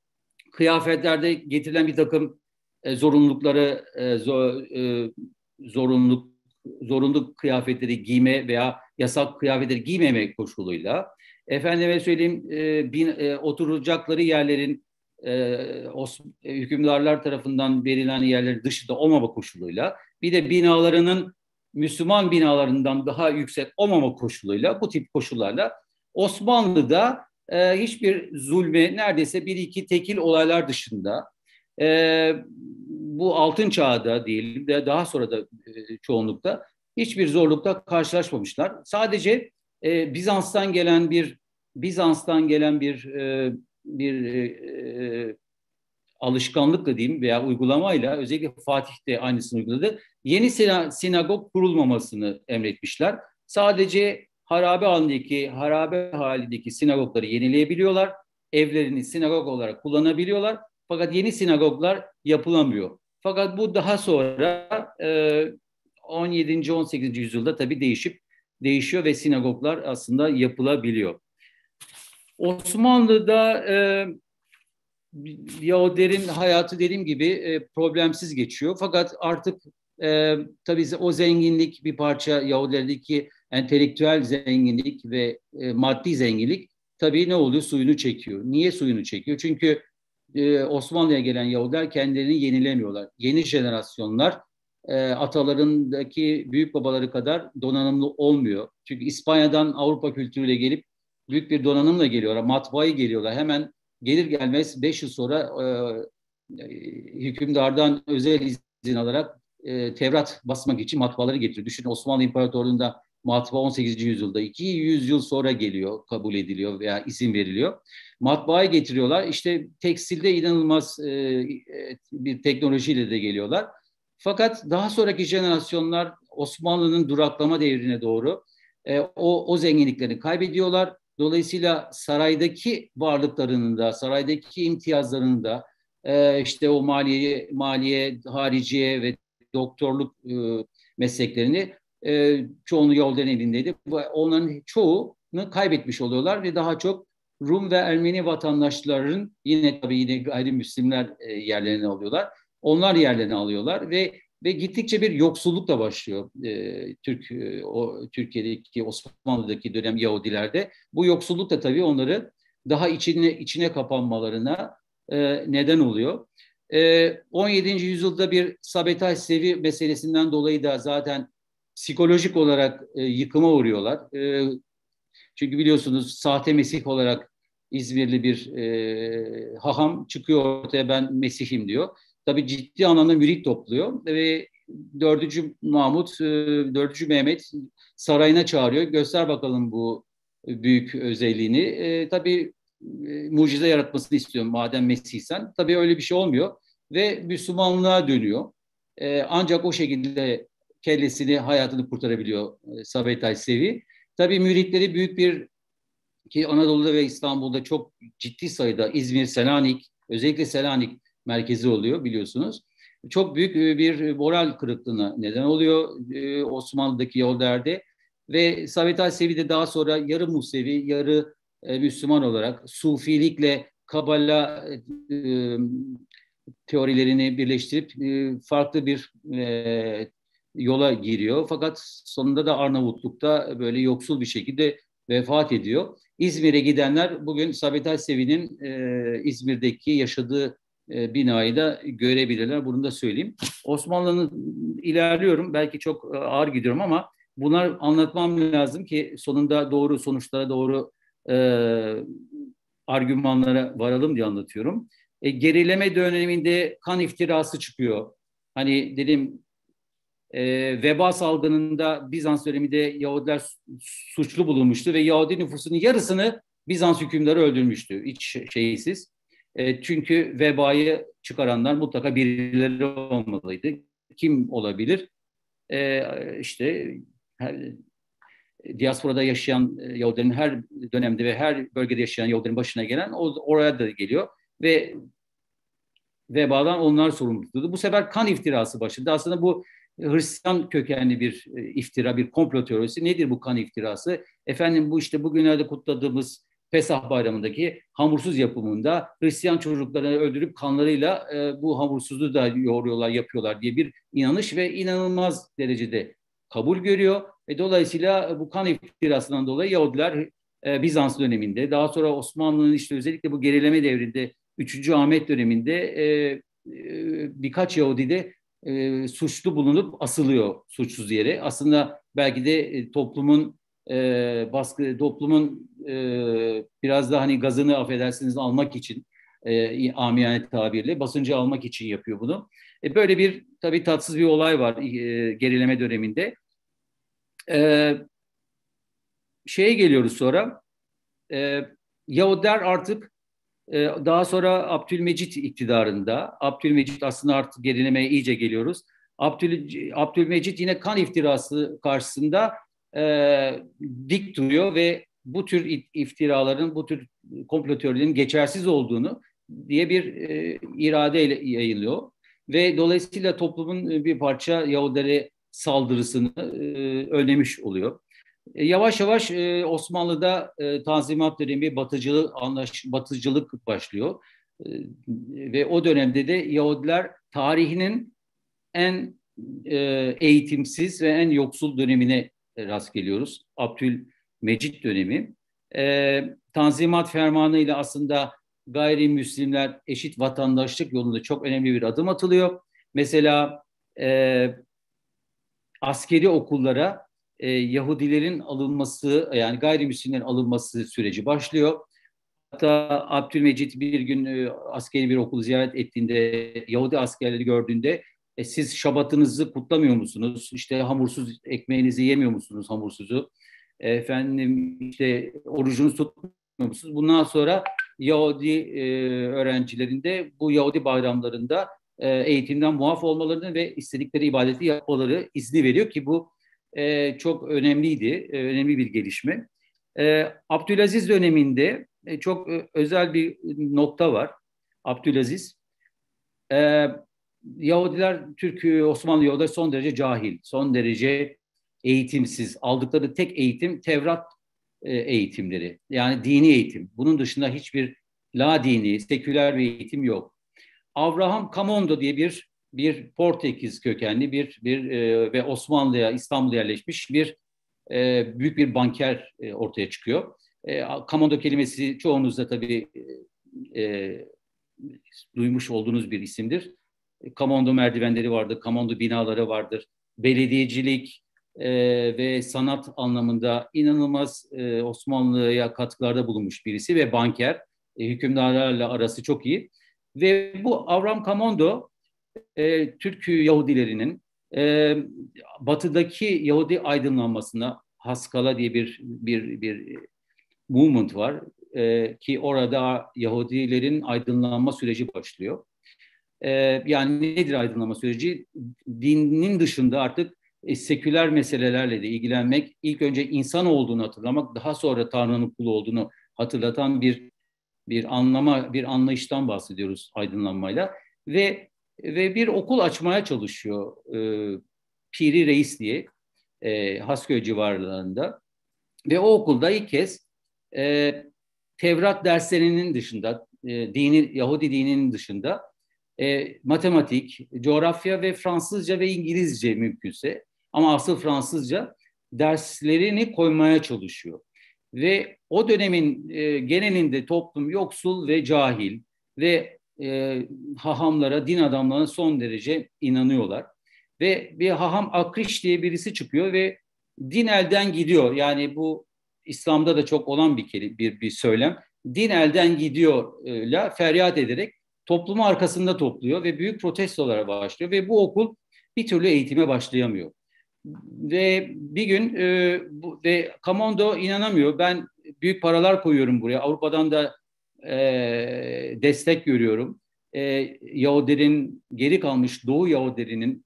kıyafetlerde getirilen bir takım e, zorunlulukları e, zor, e, zorunluluk zorunlu kıyafetleri giyme veya yasak kıyafetleri giymeme koşuluyla efendime söyleyeyim e, bin, e, oturacakları yerlerin e, os, e, hükümdarlar tarafından verilen yerlerin dışında olmama koşuluyla bir de binalarının Müslüman binalarından daha yüksek olmama koşuluyla bu tip koşullarla Osmanlı'da e, hiçbir zulme neredeyse bir iki tekil olaylar dışında E, bu altın çağda diyelim de daha sonra da e, çoğunlukta hiçbir zorlukta karşılaşmamışlar. Sadece e, Bizans'tan gelen bir Bizans'tan gelen bir e, bir e, e alışkanlıkla diyeyim veya uygulamayla özellikle Fatih de aynısını uyguladı. Yeni sinagog kurulmamasını emretmişler. Sadece harabe halindeki, harabe halindeki sinagogları yenileyebiliyorlar. Evlerini sinagog olarak kullanabiliyorlar. Fakat yeni sinagoglar yapılamıyor. Fakat bu daha sonra e, 17. 18. yüzyılda tabii değişip değişiyor ve sinagoglar aslında yapılabiliyor. Osmanlı'da e, Yahudilerin hayatı dediğim gibi e, problemsiz geçiyor. Fakat artık e, tabii o zenginlik bir parça Yahudilerdeki entelektüel zenginlik ve e, maddi zenginlik tabii ne oluyor? Suyunu çekiyor. Niye suyunu çekiyor? Çünkü e, Osmanlı'ya gelen Yahudiler kendilerini yenilemiyorlar. Yeni jenerasyonlar e, atalarındaki büyük babaları kadar donanımlı olmuyor. Çünkü İspanya'dan Avrupa kültürüyle gelip büyük bir donanımla geliyorlar. Matbaayı geliyorlar. Hemen gelir gelmez 5 yıl sonra e, e, hükümdardan özel izin alarak e, Tevrat basmak için matbaaları getiriyor. Düşünün Osmanlı İmparatorluğu'nda matbaa 18. yüzyılda 200 yıl sonra geliyor, kabul ediliyor veya izin veriliyor. Matbaayı getiriyorlar. İşte tekstilde inanılmaz e, bir teknolojiyle de geliyorlar. Fakat daha sonraki jenerasyonlar Osmanlı'nın duraklama devrine doğru e, o, o zenginliklerini kaybediyorlar. Dolayısıyla saraydaki varlıklarının da, saraydaki imtiyazlarının da, e, işte o maliye, maliye, hariciye ve doktorluk mesleklerini e, çoğunu yoldan elindeydi. Onların çoğunu kaybetmiş oluyorlar ve daha çok Rum ve Ermeni vatandaşların yine tabii yine gayrimüslimler e, yerlerini alıyorlar. Onlar yerlerini alıyorlar ve ve gittikçe bir yoksulluk da başlıyor e, Türk e, o Türkiye'deki Osmanlı'daki dönem Yahudilerde. Bu yoksulluk da tabii onları daha içine içine kapanmalarına e, neden oluyor. E, 17. yüzyılda bir sabotaj sevi meselesinden dolayı da zaten psikolojik olarak e, yıkıma uğruyorlar. E, çünkü biliyorsunuz sahte Mesih olarak İzmirli bir e, haham çıkıyor ortaya ben Mesih'im diyor. Tabi ciddi anlamda mürit topluyor ve dördüncü Mahmut, e, dördüncü Mehmet sarayına çağırıyor. Göster bakalım bu büyük özelliğini. E, tabii e, mucize yaratmasını istiyorum madem Mesih'sen. Tabii öyle bir şey olmuyor ve Müslümanlığa dönüyor. E, ancak o şekilde kellesini, hayatını kurtarabiliyor e, Sabetay Sevi. Tabii müritleri büyük bir ki Anadolu'da ve İstanbul'da çok ciddi sayıda İzmir, Selanik, özellikle Selanik merkezi oluyor biliyorsunuz. Çok büyük e, bir moral kırıklığına neden oluyor e, Osmanlı'daki yol derdi. Ve Sabit Sevi de daha sonra yarı Musevi, yarı Müslüman olarak Sufilikle Kabala teorilerini birleştirip farklı bir yola giriyor. Fakat sonunda da Arnavutluk'ta böyle yoksul bir şekilde vefat ediyor. İzmir'e gidenler bugün Sabit Sevi'nin e, İzmir'deki yaşadığı e, binayı da görebilirler. Bunu da söyleyeyim. Osmanlı'nın ilerliyorum. Belki çok e, ağır gidiyorum ama bunlar anlatmam lazım ki sonunda doğru sonuçlara doğru e, argümanlara varalım diye anlatıyorum. E, gerileme döneminde kan iftirası çıkıyor. Hani dedim e, veba salgınında Bizans döneminde Yahudiler suçlu bulunmuştu ve Yahudi nüfusunun yarısını Bizans hükümdarı öldürmüştü. Hiç şeysiz. E, çünkü vebayı çıkaranlar mutlaka birileri olmalıydı. Kim olabilir? E, işte her, diasporada yaşayan e, Yahudilerin her dönemde ve her bölgede yaşayan Yahudilerin başına gelen o, oraya da geliyor ve vebadan onlar sorumlu Bu sefer kan iftirası başladı. Aslında bu Hristiyan kökenli bir e, iftira, bir komplo teorisi. Nedir bu kan iftirası? Efendim bu işte bugünlerde kutladığımız Pesah bayramındaki hamursuz yapımında Hristiyan çocuklarını öldürüp kanlarıyla e, bu hamursuzluğu da yoğuruyorlar, yapıyorlar diye bir inanış ve inanılmaz derecede kabul görüyor. Ve dolayısıyla bu kan iftirasından dolayı Yahudiler e, Bizans döneminde, daha sonra Osmanlı'nın işte özellikle bu gerileme devrinde 3. Ahmet döneminde e, e, birkaç Yahudi de e, suçlu bulunup asılıyor suçsuz yere. Aslında belki de e, toplumun e, baskı, toplumun e, biraz daha hani gazını affedersiniz almak için e, amiyane tabirle basıncı almak için yapıyor bunu. E, böyle bir tabii tatsız bir olay var e, gerileme döneminde. E, şeye geliyoruz sonra. E, Yahudiler artık daha sonra Abdülmecit iktidarında, Abdülmecit aslında artık gerilemeye iyice geliyoruz. Abdül, Abdülmecit yine kan iftirası karşısında e, dik duruyor ve bu tür iftiraların, bu tür komplo teorilerinin geçersiz olduğunu diye bir e, iradeyle yayılıyor. Ve dolayısıyla toplumun bir parça Yahudilere saldırısını e, önlemiş oluyor. E, yavaş yavaş e, Osmanlı'da e, Tanzimat dönemi batıcılık, anlaş, batıcılık başlıyor. E, ve o dönemde de Yahudiler tarihinin en e, eğitimsiz ve en yoksul dönemine rast geliyoruz. Abdülmecit dönemi. E, Tanzimat Fermanı ile aslında gayrimüslimler eşit vatandaşlık yolunda çok önemli bir adım atılıyor. Mesela e, askeri okullara e, Yahudilerin alınması yani gayrimüslimlerin alınması süreci başlıyor. Hatta Abdülmecit bir gün e, askeri bir okulu ziyaret ettiğinde Yahudi askerleri gördüğünde e, siz şabatınızı kutlamıyor musunuz? İşte hamursuz ekmeğinizi yemiyor musunuz hamursuzu? E, efendim işte orucunuzu tutmuyor musunuz? Bundan sonra Yahudi e, öğrencilerinde bu Yahudi bayramlarında e, eğitimden muaf olmalarını ve istedikleri ibadeti yapmaları izni veriyor ki bu e, çok önemliydi, e, önemli bir gelişme. E, Abdülaziz döneminde e, çok e, özel bir nokta var. Abdülaziz, e, Yahudiler, Türk Osmanlı Yahudiler son derece cahil, son derece eğitimsiz. Aldıkları tek eğitim Tevrat e, eğitimleri. Yani dini eğitim. Bunun dışında hiçbir la dini, seküler bir eğitim yok. Abraham Camondo diye bir bir Portekiz kökenli bir bir e, ve Osmanlı'ya İstanbul'a yerleşmiş bir e, büyük bir banker e, ortaya çıkıyor. E, Camondo kelimesi çoğunuz tabii e, duymuş olduğunuz bir isimdir. Kamondo merdivenleri vardır, Kamondo binaları vardır. Belediyecilik e, ve sanat anlamında inanılmaz e, Osmanlı'ya katkılarda bulunmuş birisi ve banker. E, hükümdarlarla arası çok iyi. Ve bu Avram Kamondo e, Türk Yahudilerinin e, batıdaki Yahudi aydınlanmasına Haskala diye bir bir bir movement var e, ki orada Yahudilerin aydınlanma süreci başlıyor. E, yani nedir aydınlanma süreci? Dinin dışında artık e, seküler meselelerle de ilgilenmek, ilk önce insan olduğunu hatırlamak, daha sonra Tanrı'nın kulu olduğunu hatırlatan bir bir anlama, bir anlayıştan bahsediyoruz aydınlanmayla ve ve bir okul açmaya çalışıyor e, Piri Reis diye e, Hasköy civarlarında ve o okulda ilk kez e, Tevrat derslerinin dışında, e, dini, Yahudi dininin dışında e, matematik, coğrafya ve Fransızca ve İngilizce mümkünse ama asıl Fransızca derslerini koymaya çalışıyor. Ve o dönemin e, genelinde toplum yoksul ve cahil ve e, hahamlara, din adamlarına son derece inanıyorlar. Ve bir haham Akriş diye birisi çıkıyor ve din elden gidiyor. Yani bu İslam'da da çok olan bir bir, bir söylem. Din elden gidiyorla feryat ederek toplumu arkasında topluyor ve büyük protestolara başlıyor ve bu okul bir türlü eğitime başlayamıyor. Ve bir gün e, bu, ve Kamondo inanamıyor. Ben büyük paralar koyuyorum buraya. Avrupa'dan da e, destek görüyorum. E, Yahudilerin geri kalmış Doğu Yahudilerinin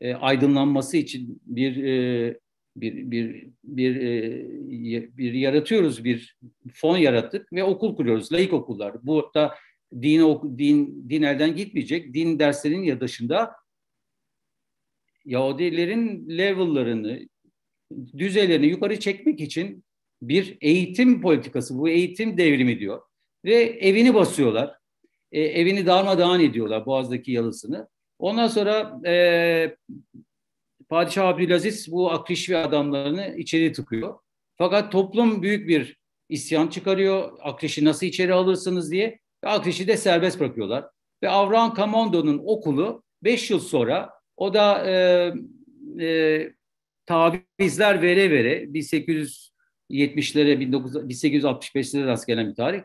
e, aydınlanması için bir e, bir bir bir e, bir yaratıyoruz bir fon yarattık ve okul kuruyoruz laik okullar. Bu da din din din elden gitmeyecek. Din derslerinin ya dışında Yahudilerin level'larını düzeylerini yukarı çekmek için bir eğitim politikası, bu eğitim devrimi diyor ve evini basıyorlar. E, evini darmadağın ediyorlar Boğaz'daki yalısını. Ondan sonra e, Padişah Abdülaziz bu Akrişvi adamlarını içeri tıkıyor. Fakat toplum büyük bir isyan çıkarıyor. Akriş'i nasıl içeri alırsınız diye. Ve Akriş'i de serbest bırakıyorlar. Ve Avran Kamondo'nun okulu 5 yıl sonra o da e, e, tavizler vere vere 1870'lere 1865'lere rast gelen bir tarih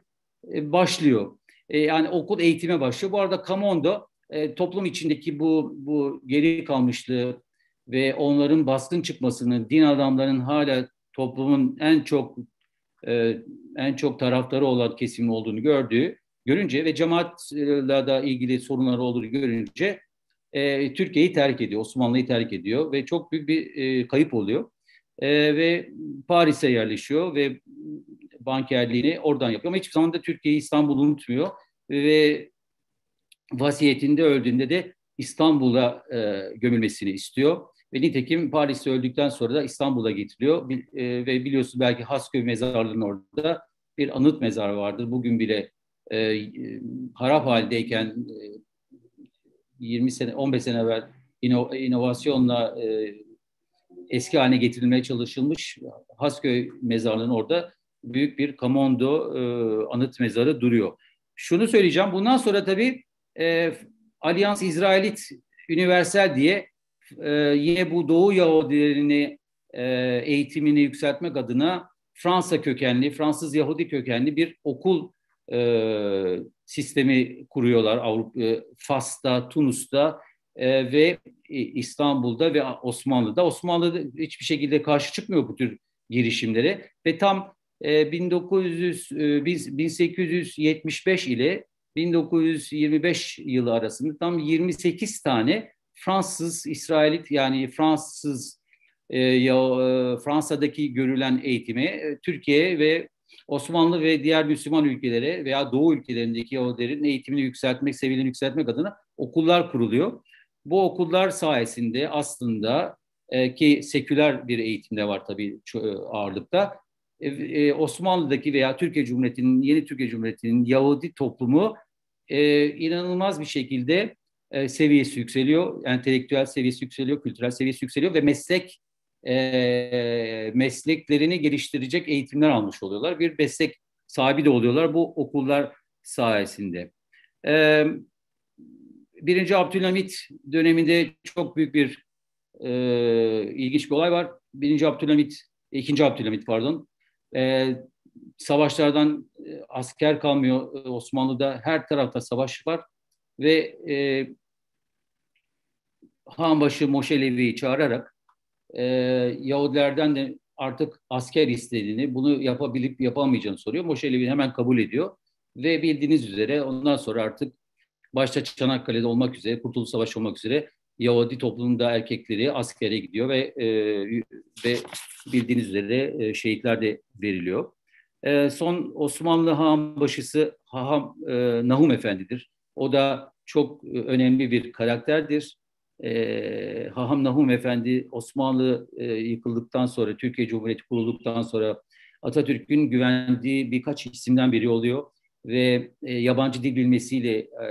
e, başlıyor. E, yani okul eğitime başlıyor. Bu arada Kamondo e, toplum içindeki bu bu geri kalmışlığı ve onların baskın çıkmasını, din adamlarının hala toplumun en çok e, en çok taraftarı olan kesimin olduğunu gördüğü, görünce ve cemaatla da ilgili sorunları olduğunu görünce Türkiye'yi terk ediyor, Osmanlı'yı terk ediyor ve çok büyük bir kayıp oluyor. E, ve Paris'e yerleşiyor ve bankerliğini oradan yapıyor. Ama hiçbir zaman da Türkiye'yi İstanbul'u unutmuyor ve vasiyetinde öldüğünde de İstanbul'a e, gömülmesini istiyor. Ve nitekim Paris'te öldükten sonra da İstanbul'a getiriyor. Bil, e, ve biliyorsunuz belki Hasköy mezarlığının orada bir anıt mezar vardır. Bugün bile e, harap haldeyken e, 20 sene, 15 sene evvel ino, inovasyonla e, eski haline getirilmeye çalışılmış Hasköy mezarlığının orada büyük bir Kamondo e, anıt mezarı duruyor. Şunu söyleyeceğim. Bundan sonra tabii e, Allianz İsrailit Universal diye e, yine bu Doğu Yahudilerini e, eğitimini yükseltmek adına Fransa kökenli, Fransız Yahudi kökenli bir okul e, sistemi kuruyorlar Avrupa, e, Fas'ta, Tunus'ta e, ve İstanbul'da ve Osmanlı'da. Osmanlı'da hiçbir şekilde karşı çıkmıyor bu tür girişimlere ve tam 1900 e, 1875 ile 1925 yılı arasında tam 28 tane Fransız, İsrailit yani Fransız e, ya, e, Fransa'daki görülen eğitimi e, Türkiye ve Osmanlı ve diğer Müslüman ülkelere veya Doğu ülkelerindeki Yahudilerin eğitimini yükseltmek, seviyelerini yükseltmek adına okullar kuruluyor. Bu okullar sayesinde aslında e, ki seküler bir eğitimde var tabii e, ağırlıkta. E, e, Osmanlı'daki veya Türkiye Cumhuriyeti'nin, yeni Türkiye Cumhuriyeti'nin Yahudi toplumu e, inanılmaz bir şekilde e, seviyesi yükseliyor. Entelektüel seviyesi yükseliyor, kültürel seviyesi yükseliyor ve meslek e, mesleklerini geliştirecek eğitimler almış oluyorlar. Bir meslek sahibi de oluyorlar bu okullar sayesinde. E, Birinci Abdülhamit döneminde çok büyük bir e, ilginç bir olay var. Birinci Abdülhamit, ikinci Abdülhamit pardon, e, savaşlardan e, asker kalmıyor Osmanlı'da. Her tarafta savaş var ve e, Hanbaşı Moşelevi'yi çağırarak e, Yahudilerden de artık asker istediğini, bunu yapabilip yapamayacağını soruyor. Moşelevi hemen kabul ediyor ve bildiğiniz üzere ondan sonra artık başta Çanakkale'de olmak üzere, Kurtuluş Savaşı olmak üzere Yahudi toplumunda erkekleri askere gidiyor ve e, ve bildiğiniz üzere e, şehitler de veriliyor. E, son Osmanlı Haham başısı Haham e, Nahum Efendi'dir. O da çok önemli bir karakterdir. E, Haham Nahum Efendi Osmanlı e, yıkıldıktan sonra, Türkiye Cumhuriyeti kurulduktan sonra Atatürk'ün güvendiği birkaç isimden biri oluyor ve e, yabancı dil bilmesiyle e,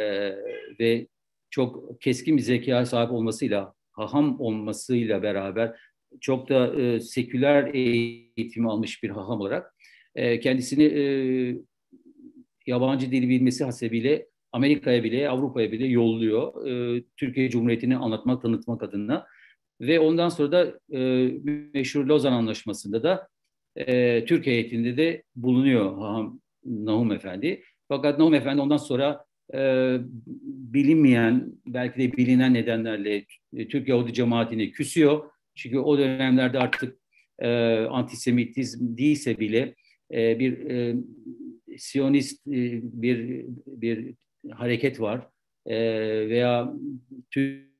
ve çok keskin bir zekaya sahip olmasıyla, haham olmasıyla beraber çok da e, seküler eğitimi almış bir haham olarak e, kendisini e, yabancı dil bilmesi hasebiyle Amerika'ya bile, Avrupa'ya bile yolluyor. E, Türkiye Cumhuriyeti'ni anlatmak, tanıtmak adına. Ve ondan sonra da e, meşhur Lozan Anlaşması'nda da e, Türkiye heyetinde de bulunuyor Haham Nahum Efendi. Fakat Nahum Efendi ondan sonra e, bilinmeyen, belki de bilinen nedenlerle e, Türk Yahudi cemaatini küsüyor. Çünkü o dönemlerde artık e, antisemitizm değilse bile e, bir e, Siyonist e, bir bir hareket var e, veya Türk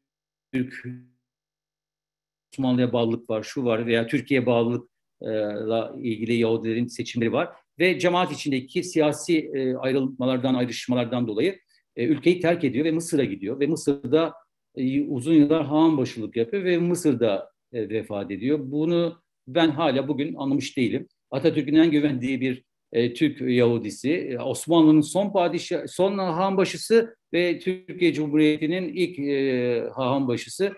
Osmanlı'ya bağlılık var, şu var veya Türkiye bağlılıkla ilgili Yahudilerin seçimleri var ve cemaat içindeki siyasi e, ayrılmalardan, ayrışmalardan dolayı e, ülkeyi terk ediyor ve Mısır'a gidiyor ve Mısır'da e, uzun yıllar Haan başılık yapıyor ve Mısır'da e, vefat ediyor. Bunu ben hala bugün anlamış değilim. Atatürk'ün en güvendiği bir e, Türk Yahudisi, e, Osmanlı'nın son padişah, son Han başısı ve Türkiye Cumhuriyeti'nin ilk e, Han başısı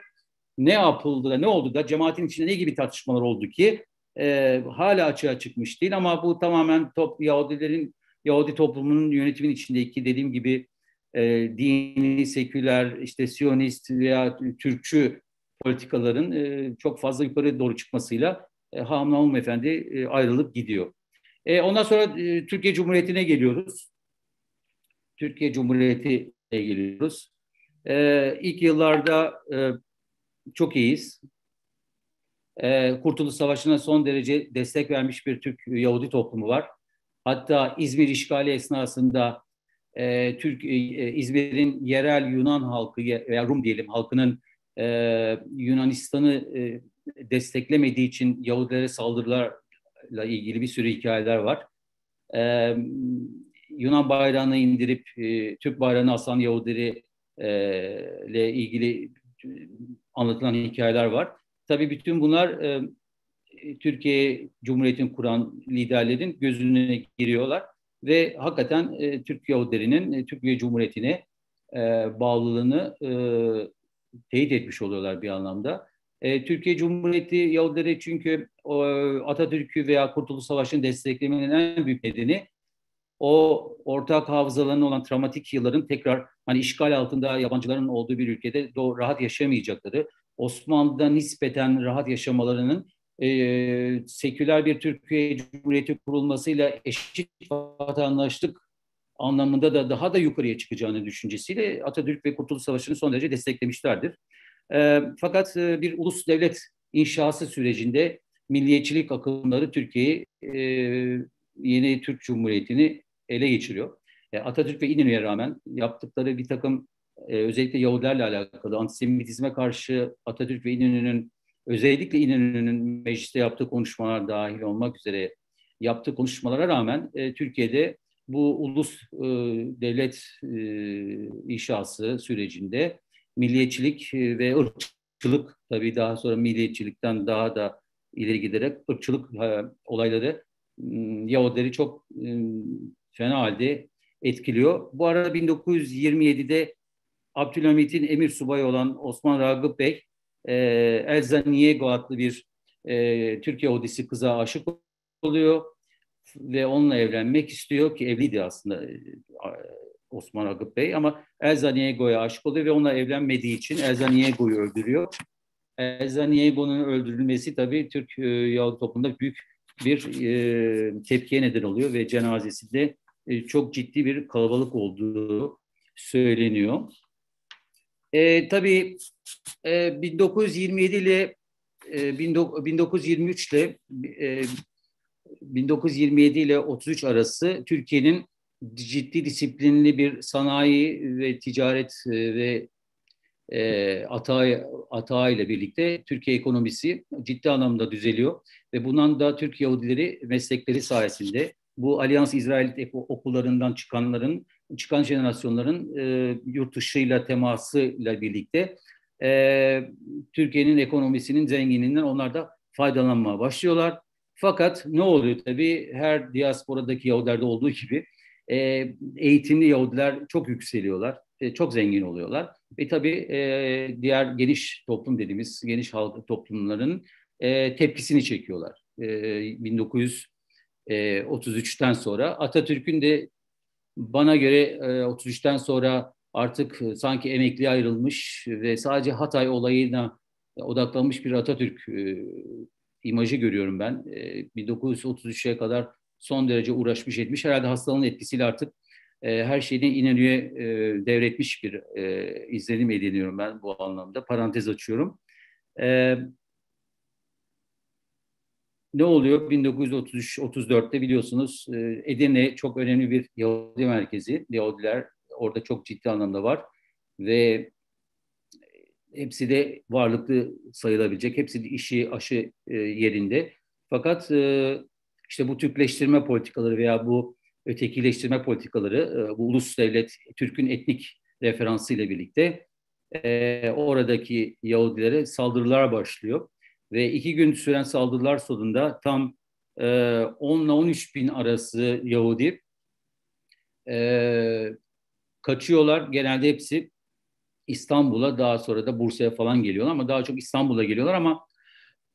ne yapıldı da ne oldu da cemaatin içinde ne gibi tartışmalar oldu ki e, hala açığa çıkmış değil ama bu tamamen top, Yahudilerin Yahudi toplumunun yönetimin içindeki dediğim gibi e, dini, seküler, işte Siyonist veya Türkçü politikaların e, çok fazla yukarı doğru çıkmasıyla e, Hamla Hanım Efendi e, ayrılıp gidiyor. E, ondan sonra e, Türkiye Cumhuriyeti'ne geliyoruz. Türkiye Cumhuriyeti ile geliyoruz. E, ilk yıllarda e, çok iyiyiz. E, Kurtuluş Savaşı'na son derece destek vermiş bir Türk Yahudi toplumu var. Hatta İzmir işgali esnasında e, Türk e, İzmir'in yerel Yunan halkı veya Rum diyelim halkının e, Yunanistan'ı e, desteklemediği için Yahudilere saldırılarla ilgili bir sürü hikayeler var. E, Yunan bayrağını indirip e, Türk bayrağını asan Yahudileri e, ile ilgili anlatılan hikayeler var. Tabii bütün bunlar e, Türkiye Cumhuriyeti'ni kuran liderlerin gözüne giriyorlar ve hakikaten e, Türk Yahudilerinin e, Türkiye Cumhuriyeti'ne e, bağlılığını e, teyit etmiş oluyorlar bir anlamda. E, Türkiye Cumhuriyeti Yahudileri çünkü o, Atatürk'ü veya Kurtuluş Savaşı'nı desteklemenin en büyük nedeni o ortak hafızalarının olan travmatik yılların tekrar hani işgal altında yabancıların olduğu bir ülkede rahat yaşayamayacakları, Osmanlı'da nispeten rahat yaşamalarının e, seküler bir Türkiye Cumhuriyeti kurulmasıyla eşit vatandaşlık anlamında da daha da yukarıya çıkacağını düşüncesiyle Atatürk ve Kurtuluş Savaşı'nı son derece desteklemişlerdir. E, fakat e, bir ulus devlet inşası sürecinde milliyetçilik akımları Türkiye'yi e, yeni Türk Cumhuriyeti'ni ele geçiriyor. E, Atatürk ve İnönü'ye rağmen yaptıkları bir takım e, özellikle Yahudilerle alakalı antisemitizme karşı Atatürk ve İnönü'nün özellikle İnönü'nün mecliste yaptığı konuşmalar dahil olmak üzere yaptığı konuşmalara rağmen e, Türkiye'de bu ulus e, devlet e, inşası sürecinde milliyetçilik e, ve ırkçılık tabii daha sonra milliyetçilikten daha da ileri giderek ırkçılık e, olayları e, Yahudileri çok e, fena halde etkiliyor. Bu arada 1927'de Abdülhamit'in emir subayı olan Osman Ragıp Bey e, Elza Niego adlı bir e, Türk Yahudisi kıza aşık oluyor ve onunla evlenmek istiyor ki evliydi aslında e, Osman Ragıp Bey ama Elza Niego'ya aşık oluyor ve onunla evlenmediği için Elza Niego'yu öldürüyor. Elza Niego'nun öldürülmesi tabii Türk e, Yahudi toplumunda büyük bir e, tepkiye neden oluyor ve cenazesinde e, çok ciddi bir kalabalık olduğu söyleniyor. E, tabii e, 1927 ile e, 1923 ile e, 1927 ile 33 arası Türkiye'nin ciddi disiplinli bir sanayi ve ticaret e, ve e, atağı, atağı ile birlikte Türkiye ekonomisi ciddi anlamda düzeliyor ve bundan da Türk Yahudileri meslekleri sayesinde bu Alyans İsrail okullarından çıkanların, çıkan jenerasyonların e, yurt dışıyla temasıyla birlikte e, Türkiye'nin ekonomisinin zenginliğinden onlar da faydalanmaya başlıyorlar. Fakat ne oluyor tabii her diasporadaki Yahudilerde olduğu gibi e, eğitimli Yahudiler çok yükseliyorlar, e, çok zengin oluyorlar. Ve tabii e, diğer geniş toplum dediğimiz geniş halk toplumların e, tepkisini çekiyorlar. E, 1933'ten sonra Atatürk'ün de bana göre e, 33'ten sonra artık e, sanki emekliye ayrılmış ve sadece Hatay olayına odaklanmış bir Atatürk e, imajı görüyorum ben. E, 1933'e kadar son derece uğraşmış etmiş. Herhalde hastalığın etkisiyle artık e, her şeyini İnönü'ye e, devretmiş bir e, izlenim ediniyorum ben bu anlamda. Parantez açıyorum. E, ne oluyor? 1933-34'te biliyorsunuz e, Edirne çok önemli bir Yahudi merkezi. Yahudiler orada çok ciddi anlamda var ve hepsi de varlıklı sayılabilecek, hepsi de işi aşı e, yerinde. Fakat e, işte bu Türkleştirme politikaları veya bu ötekileştirme politikaları, bu ulus devlet, Türk'ün etnik referansı ile birlikte oradaki Yahudilere saldırılar başlıyor. Ve iki gün süren saldırılar sonunda tam e, 10 ile 13 bin arası Yahudi e, kaçıyorlar. Genelde hepsi İstanbul'a daha sonra da Bursa'ya falan geliyorlar ama daha çok İstanbul'a geliyorlar ama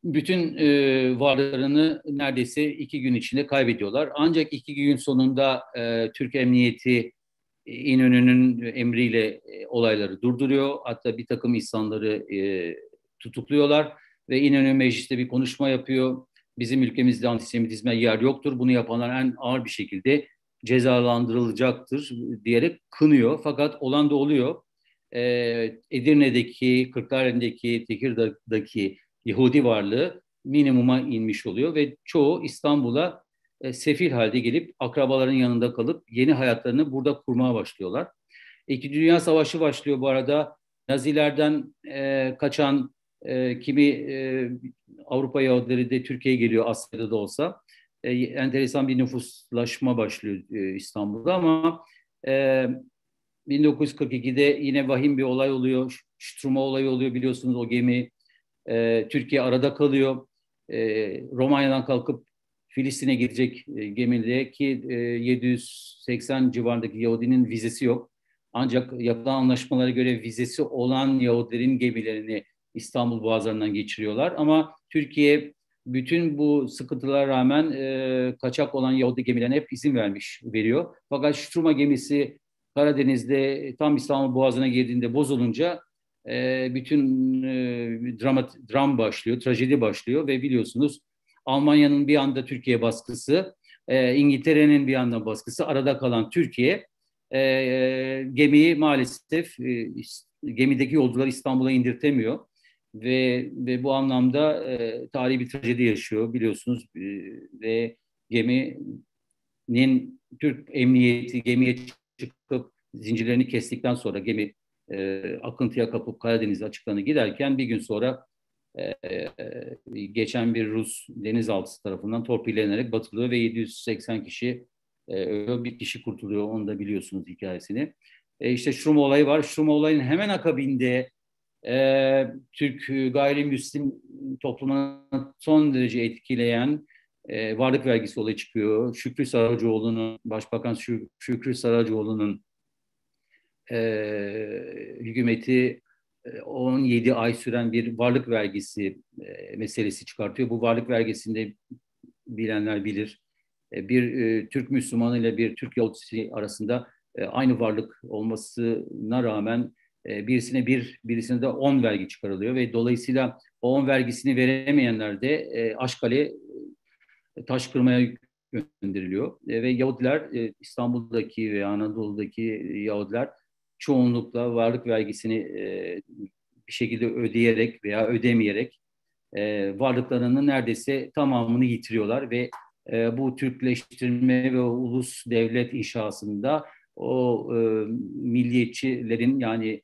bütün e, varlarını neredeyse iki gün içinde kaybediyorlar. Ancak iki gün sonunda e, Türk Emniyeti e, İnönü'nün emriyle e, olayları durduruyor. Hatta bir takım insanları e, tutukluyorlar ve İnönü mecliste bir konuşma yapıyor. Bizim ülkemizde antisemitizme yer yoktur. Bunu yapanlar en ağır bir şekilde cezalandırılacaktır diyerek kınıyor. Fakat olan da oluyor. E, Edirne'deki, Kırklareli'ndeki, Tekirdağ'daki Yahudi varlığı minimuma inmiş oluyor ve çoğu İstanbul'a e, sefil halde gelip akrabaların yanında kalıp yeni hayatlarını burada kurmaya başlıyorlar. İkinci Dünya Savaşı başlıyor bu arada. Nazilerden e, kaçan e, kimi e, Avrupa Yahudileri de Türkiye'ye geliyor Asya'da da olsa. E, enteresan bir nüfuslaşma başlıyor e, İstanbul'da ama e, 1942'de yine vahim bir olay oluyor. Struma olayı oluyor biliyorsunuz o gemi. E, Türkiye arada kalıyor. E, Romanya'dan kalkıp Filistin'e gidecek e, gemide ki e, 780 civarındaki Yahudinin vizesi yok. Ancak yapılan anlaşmalara göre vizesi olan Yahudilerin gemilerini İstanbul boğazlarından geçiriyorlar. Ama Türkiye bütün bu sıkıntılara rağmen e, kaçak olan Yahudi gemilerine hep izin vermiş, veriyor. Fakat Struma gemisi Karadeniz'de tam İstanbul Boğazı'na girdiğinde bozulunca e, bütün e, dramat, dram başlıyor, trajedi başlıyor ve biliyorsunuz Almanya'nın bir anda Türkiye baskısı, e, İngiltere'nin bir anda baskısı, arada kalan Türkiye e, gemiyi maalesef e, gemideki yolcular İstanbul'a indirtemiyor ve ve bu anlamda e, tarihi bir trajedi yaşıyor biliyorsunuz e, ve geminin Türk emniyeti gemiye çıkıp zincirlerini kestikten sonra gemi e, akıntıya kapıp Karadeniz açıklarına giderken bir gün sonra e, e, geçen bir Rus denizaltısı tarafından torpillenerek batılıyor ve 780 kişi e, bir kişi kurtuluyor. Onu da biliyorsunuz hikayesini. E, işte Şrum olayı var. Şrum olayının hemen akabinde e, Türk gayrimüslim toplumuna son derece etkileyen e, varlık vergisi olayı çıkıyor. Şükrü Saracoğlu'nun, Başbakan Şü, Şükrü Saracoğlu'nun e, hükümeti 17 ay süren bir varlık vergisi e, meselesi çıkartıyor. Bu varlık vergisinde bilenler bilir. E, bir e, Türk Müslümanı ile bir Türk Yahudisi arasında e, aynı varlık olmasına rağmen e, birisine bir, birisine de on vergi çıkarılıyor ve dolayısıyla o on vergisini veremeyenler de e, Aşkale e, taş kırmaya gönderiliyor. E, ve Yahudiler e, İstanbul'daki ve Anadolu'daki Yahudiler çoğunlukla varlık vergisini e, bir şekilde ödeyerek veya ödemeyerek e, varlıklarının neredeyse tamamını yitiriyorlar ve e, bu Türkleştirme ve ulus devlet inşasında o e, milliyetçilerin yani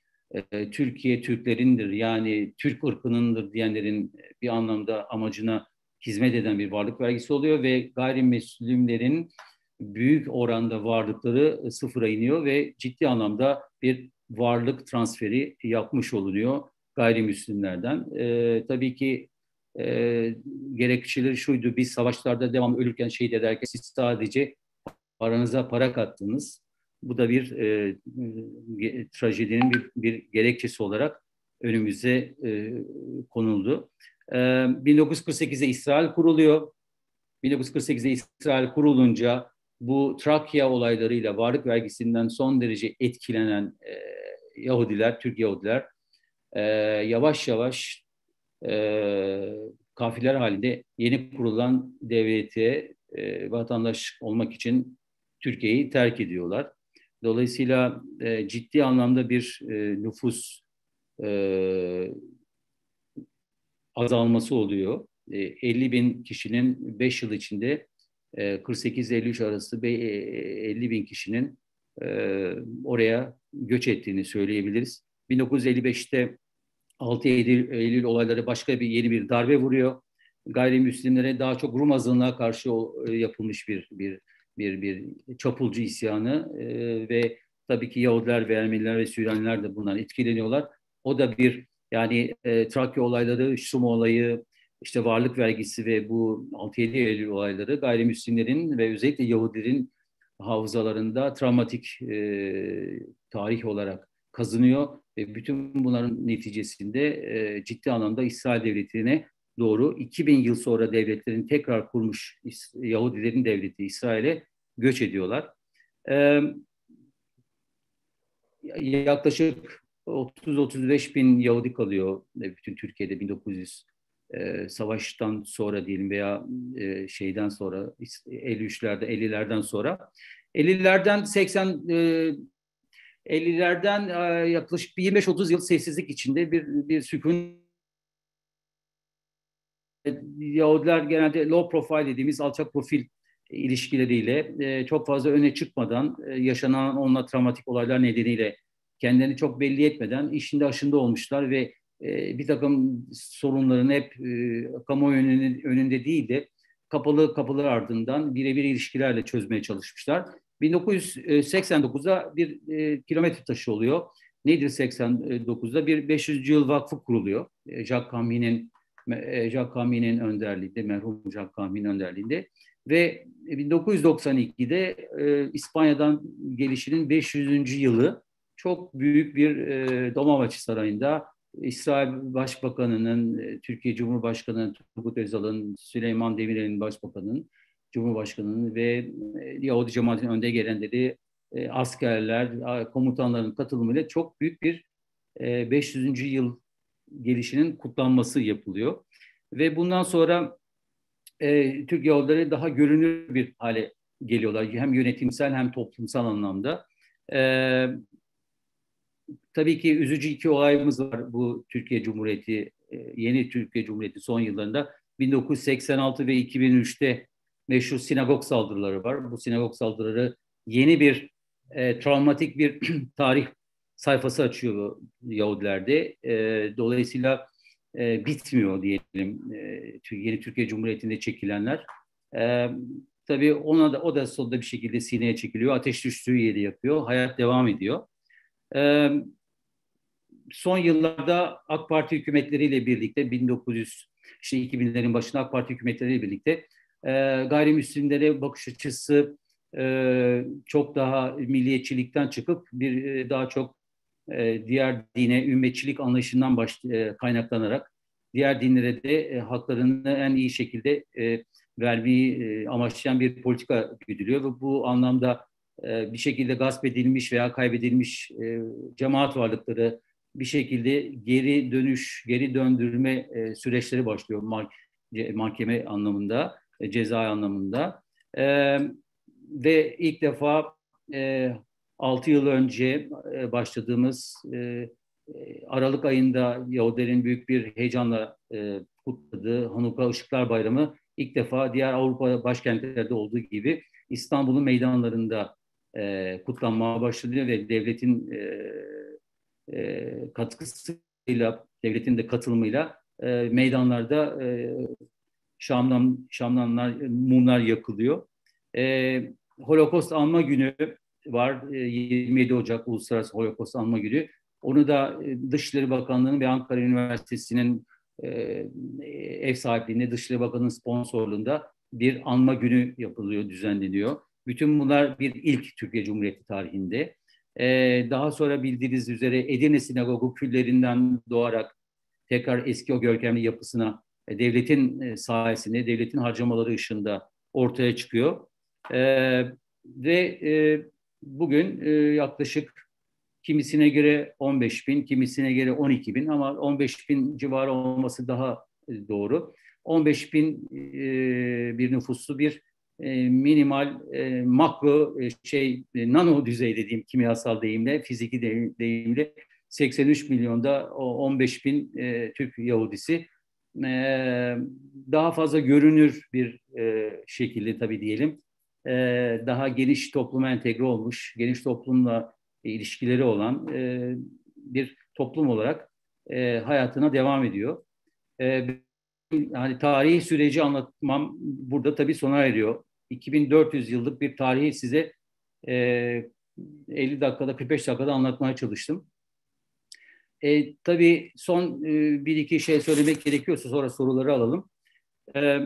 e, Türkiye Türklerindir yani Türk ırkınındır diyenlerin bir anlamda amacına hizmet eden bir varlık vergisi oluyor ve gayrimüslimlerin büyük oranda varlıkları sıfıra iniyor ve ciddi anlamda bir varlık transferi yapmış olunuyor gayrimüslimlerden. E, tabii ki e, gerekçeleri şuydu, biz savaşlarda devam ölürken şehit ederken siz sadece paranıza para kattınız. Bu da bir e, trajedinin bir, bir gerekçesi olarak önümüze e, konuldu. E, 1948'de İsrail kuruluyor. 1948'de İsrail kurulunca bu Trakya olaylarıyla varlık vergisinden son derece etkilenen e, Yahudiler, Türk Yahudiler e, yavaş yavaş e, kafiler halinde yeni kurulan devlete e, vatandaş olmak için Türkiye'yi terk ediyorlar. Dolayısıyla e, ciddi anlamda bir e, nüfus e, azalması oluyor. E, 50 bin kişinin 5 yıl içinde 48-53 arası 50 bin kişinin oraya göç ettiğini söyleyebiliriz. 1955'te 6 Eylül, Eylül olayları başka bir yeni bir darbe vuruyor. Gayrimüslimlere daha çok Rum azınlığa karşı yapılmış bir bir bir bir çapulcu isyanı ve tabii ki Yahudiler ve Ermeniler ve Süryaniler de bundan etkileniyorlar. O da bir yani e, Trakya olayları, Şum olayı, işte varlık vergisi ve bu 6-7 Eylül olayları gayrimüslimlerin ve özellikle Yahudilerin hafızalarında travmatik e, tarih olarak kazınıyor ve bütün bunların neticesinde e, ciddi anlamda İsrail devletine doğru. 2000 yıl sonra devletlerin tekrar kurmuş Yahudilerin devleti İsrail'e göç ediyorlar. E, yaklaşık 30-35 bin Yahudi kalıyor bütün Türkiye'de 1900 e, savaştan sonra diyelim veya e, şeyden sonra 53'lerde 50'lerden sonra. 50'lerden 80 50'lerden yaklaşık 25-30 yıl sessizlik içinde bir bir sükun Yahudiler genelde low profile dediğimiz alçak profil ilişkileriyle e, çok fazla öne çıkmadan e, yaşanan onunla travmatik olaylar nedeniyle kendilerini çok belli etmeden işinde aşında olmuşlar ve e, bir takım sorunların hep e, kamuoyu önünde, değil de kapalı kapılar ardından birebir ilişkilerle çözmeye çalışmışlar. 1989'da bir e, kilometre taşı oluyor. Nedir 89'da? Bir 500 yıl vakfı kuruluyor. E, Jacques Camille'nin e, Jacques Camille'nin önderliğinde, merhum Jacques Camille'nin önderliğinde ve 1992'de e, İspanya'dan gelişinin 500. yılı çok büyük bir e, Dolmabahçe Sarayı'nda İsrail Başbakanı'nın, e, Türkiye Cumhurbaşkanı Turgut Özal'ın, Süleyman Demirel'in Başbakanı'nın, Cumhurbaşkanı'nın ve e, Yahudi cemaatin önde gelenleri, e, askerler, komutanların katılımıyla çok büyük bir e, 500. yıl gelişinin kutlanması yapılıyor. Ve bundan sonra e, Türk yolları daha görünür bir hale geliyorlar. Hem yönetimsel hem toplumsal anlamda. E, tabii ki üzücü iki olayımız var bu Türkiye Cumhuriyeti, e, yeni Türkiye Cumhuriyeti son yıllarında. 1986 ve 2003'te meşhur sinagog saldırıları var. Bu sinagog saldırıları yeni bir e, travmatik bir tarih sayfası açıyor Yahudilerde. E, dolayısıyla e, bitmiyor diyelim e, yeni Türkiye Cumhuriyeti'nde çekilenler. E, tabii ona da o da sonunda bir şekilde sineye çekiliyor. Ateş düştüğü yeri yapıyor. Hayat devam ediyor. E, son yıllarda AK Parti hükümetleriyle birlikte 1900 işte 2000'lerin başında AK Parti hükümetleriyle birlikte e, gayrimüslimlere bakış açısı e, çok daha milliyetçilikten çıkıp bir e, daha çok e, diğer dine ümmetçilik anlayışından baş, e, kaynaklanarak diğer dinlere de e, haklarını en iyi şekilde e, vermeyi e, amaçlayan bir politika güdülüyor ve bu anlamda e, bir şekilde gasp edilmiş veya kaybedilmiş e, cemaat varlıkları bir şekilde geri dönüş, geri döndürme e, süreçleri başlıyor mahkeme anlamında, e, ceza anlamında. E, ve ilk defa e, 6 yıl önce e, başladığımız e, e, Aralık ayında Yahudilerin büyük bir heyecanla kutladığı Hanuka Işıklar Bayramı ilk defa diğer Avrupa başkentlerde olduğu gibi İstanbul'un meydanlarında kutlanmaya başlanıyor ve devletin katkısıyla, devletin de katılımıyla meydanlarda şamdan, şamdanlar, mumlar yakılıyor. Holocaust Anma Günü var. 27 e, Ocak Uluslararası Holocaust Anma Günü. Onu da e, Dışişleri Bakanlığı'nın ve Ankara Üniversitesi'nin e, ev sahipliğinde Dışişleri Bakanı'nın sponsorluğunda bir anma günü yapılıyor, düzenleniyor. Bütün bunlar bir ilk Türkiye Cumhuriyeti tarihinde. Daha sonra bildiğiniz üzere Edirne Sinagogu küllerinden doğarak tekrar eski o görkemli yapısına devletin sayesinde, devletin harcamaları ışığında ortaya çıkıyor. Ve bugün e, yaklaşık kimisine göre 15 bin, kimisine göre 12 bin ama 15 bin civarı olması daha e, doğru. 15 bin e, bir nüfuslu bir e, minimal e, makro e, şey e, nano düzey dediğim kimyasal deyimle, fiziki deyimle 83 milyonda o 15 bin e, Türk Yahudisi e, daha fazla görünür bir e, şekilde tabii diyelim e, daha geniş topluma entegre olmuş, geniş toplumla ilişkileri olan e, bir toplum olarak e, hayatına devam ediyor. E, yani tarihi süreci anlatmam burada tabii sona eriyor. 2400 yıllık bir tarihi size e, 50 dakikada 45 dakikada anlatmaya çalıştım. E, tabii son e, bir iki şey söylemek gerekiyorsa sonra soruları alalım. E,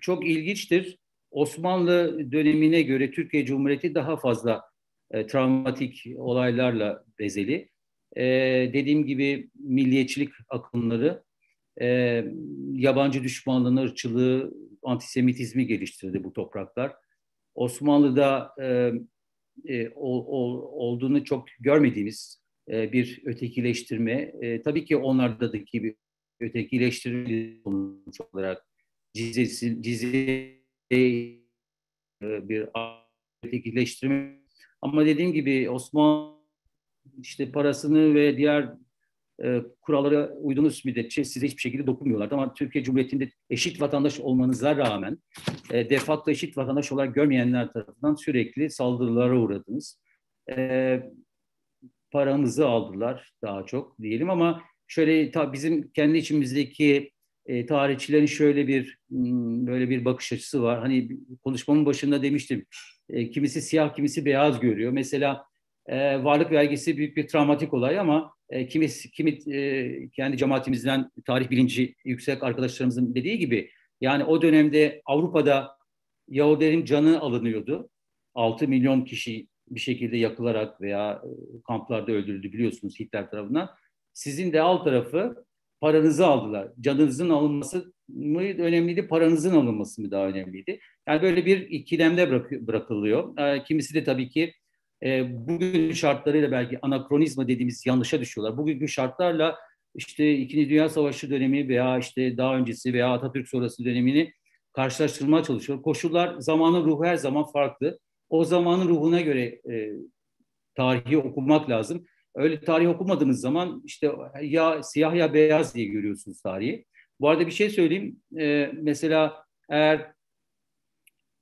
çok ilginçtir. Osmanlı dönemine göre Türkiye Cumhuriyeti daha fazla e, travmatik olaylarla bezeli. E, dediğim gibi milliyetçilik akımları, e, yabancı düşmanlığını, ırkçılığı, antisemitizmi geliştirdi bu topraklar. Osmanlı'da e, e, ol, ol, olduğunu çok görmediğimiz e, bir ötekileştirme, e, tabii ki onlardaki bir ötekileştirme olarak Cizesi, Cize bir ötekileştirme. Ama dediğim gibi Osmanlı işte parasını ve diğer e, kurallara uyduğunuz müddetçe size hiçbir şekilde dokunmuyorlardı. Ama Türkiye Cumhuriyeti'nde eşit vatandaş olmanıza rağmen e, de facto eşit vatandaş olarak görmeyenler tarafından sürekli saldırılara uğradınız. E, paramızı aldılar daha çok diyelim ama şöyle ta bizim kendi içimizdeki e, tarihçilerin şöyle bir hmm, böyle bir bakış açısı var. Hani konuşmamın başında demiştim. E, kimisi siyah, kimisi beyaz görüyor. Mesela e, varlık vergisi büyük bir travmatik olay ama e, kimi, kimi e, kendi cemaatimizden tarih bilinci yüksek arkadaşlarımızın dediği gibi yani o dönemde Avrupa'da Yahudilerin canı alınıyordu. 6 milyon kişi bir şekilde yakılarak veya e, kamplarda öldürüldü biliyorsunuz Hitler tarafından. Sizin de alt tarafı paranızı aldılar. Canınızın alınması mı önemliydi, paranızın alınması mı daha önemliydi? Yani böyle bir ikilemde bırak, bırakılıyor. E, kimisi de tabii ki e, bugün şartlarıyla belki anakronizma dediğimiz yanlışa düşüyorlar. Bugünkü şartlarla işte İkinci Dünya Savaşı dönemi veya işte daha öncesi veya Atatürk sonrası dönemini karşılaştırmaya çalışıyor. Koşullar, zamanın ruhu her zaman farklı. O zamanın ruhuna göre e, tarihi okumak lazım. Öyle tarih okumadığınız zaman işte ya siyah ya beyaz diye görüyorsunuz tarihi. Bu arada bir şey söyleyeyim. E, mesela eğer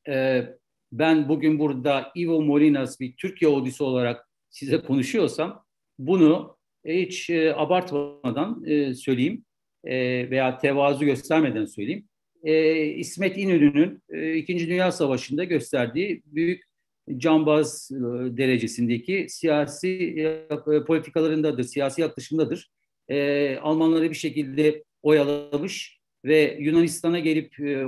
e, ben bugün burada Ivo Molinas bir Türkiye Odisi olarak size konuşuyorsam bunu hiç e, abartmadan e, söyleyeyim e, veya tevazu göstermeden söyleyeyim. E, İsmet İnönü'nün e, İkinci Dünya Savaşı'nda gösterdiği büyük cambaz e, derecesindeki siyasi e, politikalarındadır, siyasi yaklaşımdadır. E, Almanları bir şekilde oyalamış ve Yunanistan'a gelip e,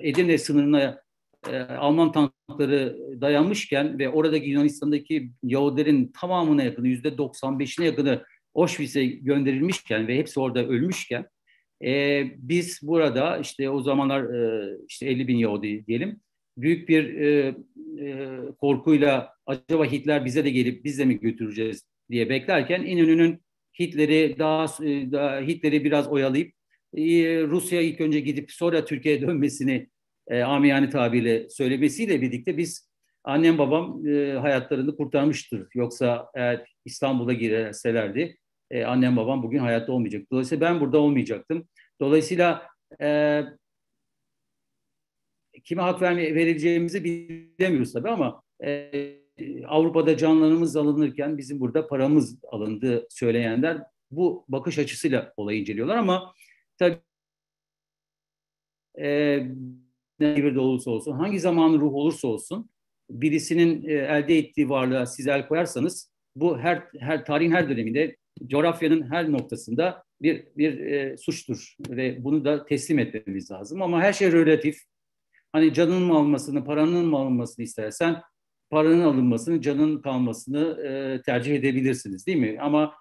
Edirne sınırına e, Alman tankları dayanmışken ve oradaki Yunanistan'daki Yahudilerin tamamına yakını, yüzde 95'ine yakını Auschwitz'e gönderilmişken ve hepsi orada ölmüşken e, biz burada işte o zamanlar e, işte 50 bin Yahudi diyelim büyük bir e, e, korkuyla acaba Hitler bize de gelip biz de mi götüreceğiz diye beklerken İnönü'nün Hitler'i daha, e, daha Hitler'i biraz oyalayıp e, Rusya ilk önce gidip sonra Türkiye'ye dönmesini e, amiyane tabirle söylemesiyle birlikte biz annem babam e, hayatlarını kurtarmıştır. Yoksa eğer İstanbul'a girerselerdi e, annem babam bugün hayatta olmayacak. Dolayısıyla ben burada olmayacaktım. Dolayısıyla e, kime hak verme, verileceğimizi bilemiyoruz tabii ama e, Avrupa'da canlarımız alınırken bizim burada paramız alındı söyleyenler bu bakış açısıyla olayı inceliyorlar ama tabii e, ne bir de olursa olsun, hangi zaman ruh olursa olsun birisinin e, elde ettiği varlığa siz el koyarsanız bu her her tarihin her döneminde coğrafyanın her noktasında bir bir e, suçtur ve bunu da teslim etmemiz lazım ama her şey relatif. Hani canın mı alınmasını, paranın mı alınmasını istersen paranın alınmasını, canın kalmasını e, tercih edebilirsiniz değil mi? Ama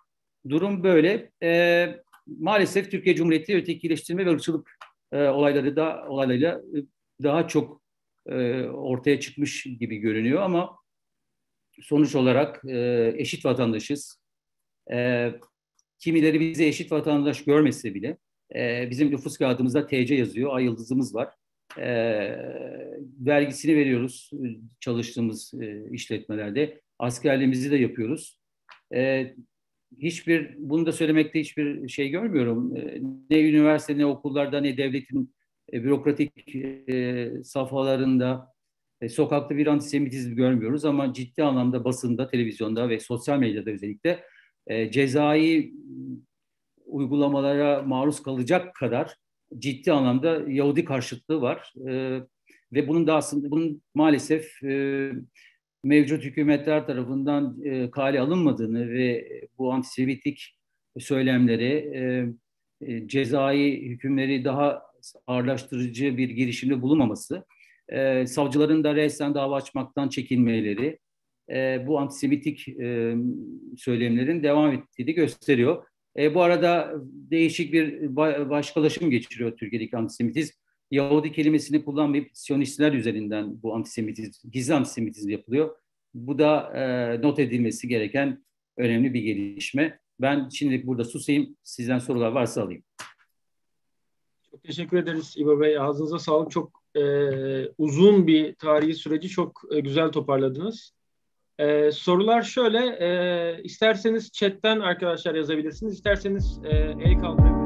durum böyle. E, maalesef Türkiye Cumhuriyeti ötekileştirme ve ırkçılık e, olayları da olaylarıyla e, daha çok e, ortaya çıkmış gibi görünüyor ama sonuç olarak e, eşit vatandaşız. E, kimileri bize eşit vatandaş görmese bile e, bizim nüfus kağıdımızda TC yazıyor, ay yıldızımız var. E, vergisini veriyoruz çalıştığımız e, işletmelerde. Askerliğimizi de yapıyoruz. E, hiçbir, bunu da söylemekte hiçbir şey görmüyorum. E, ne üniversite, ne okullarda, ne devletin e, bürokratik e, safhalarında e, sokakta bir antisemitizm görmüyoruz ama ciddi anlamda basında, televizyonda ve sosyal medyada özellikle e, cezai uygulamalara maruz kalacak kadar ciddi anlamda Yahudi karşıtlığı var. E, ve bunun da aslında bunun maalesef e, mevcut hükümetler tarafından e, kale alınmadığını ve bu antisemitik söylemleri, e, e, cezai hükümleri daha ağırlaştırıcı bir girişimde bulunmaması, e, savcıların da resmen dava açmaktan çekinmeleri, e, bu antisemitik e, söylemlerin devam ettiğini gösteriyor. E, bu arada değişik bir başkalaşım geçiriyor Türkiye'deki antisemitizm. Yahudi kelimesini kullanmayıp Siyonistler üzerinden bu antisemitizm, gizli antisemitizm yapılıyor. Bu da e, not edilmesi gereken önemli bir gelişme. Ben şimdilik burada susayım. Sizden sorular varsa alayım. Çok teşekkür ederiz İbo Bey. Ağzınıza sağlık. Çok e, uzun bir tarihi süreci çok e, güzel toparladınız. E, sorular şöyle, e, isterseniz chatten arkadaşlar yazabilirsiniz, isterseniz e, el kaldırabilirsiniz.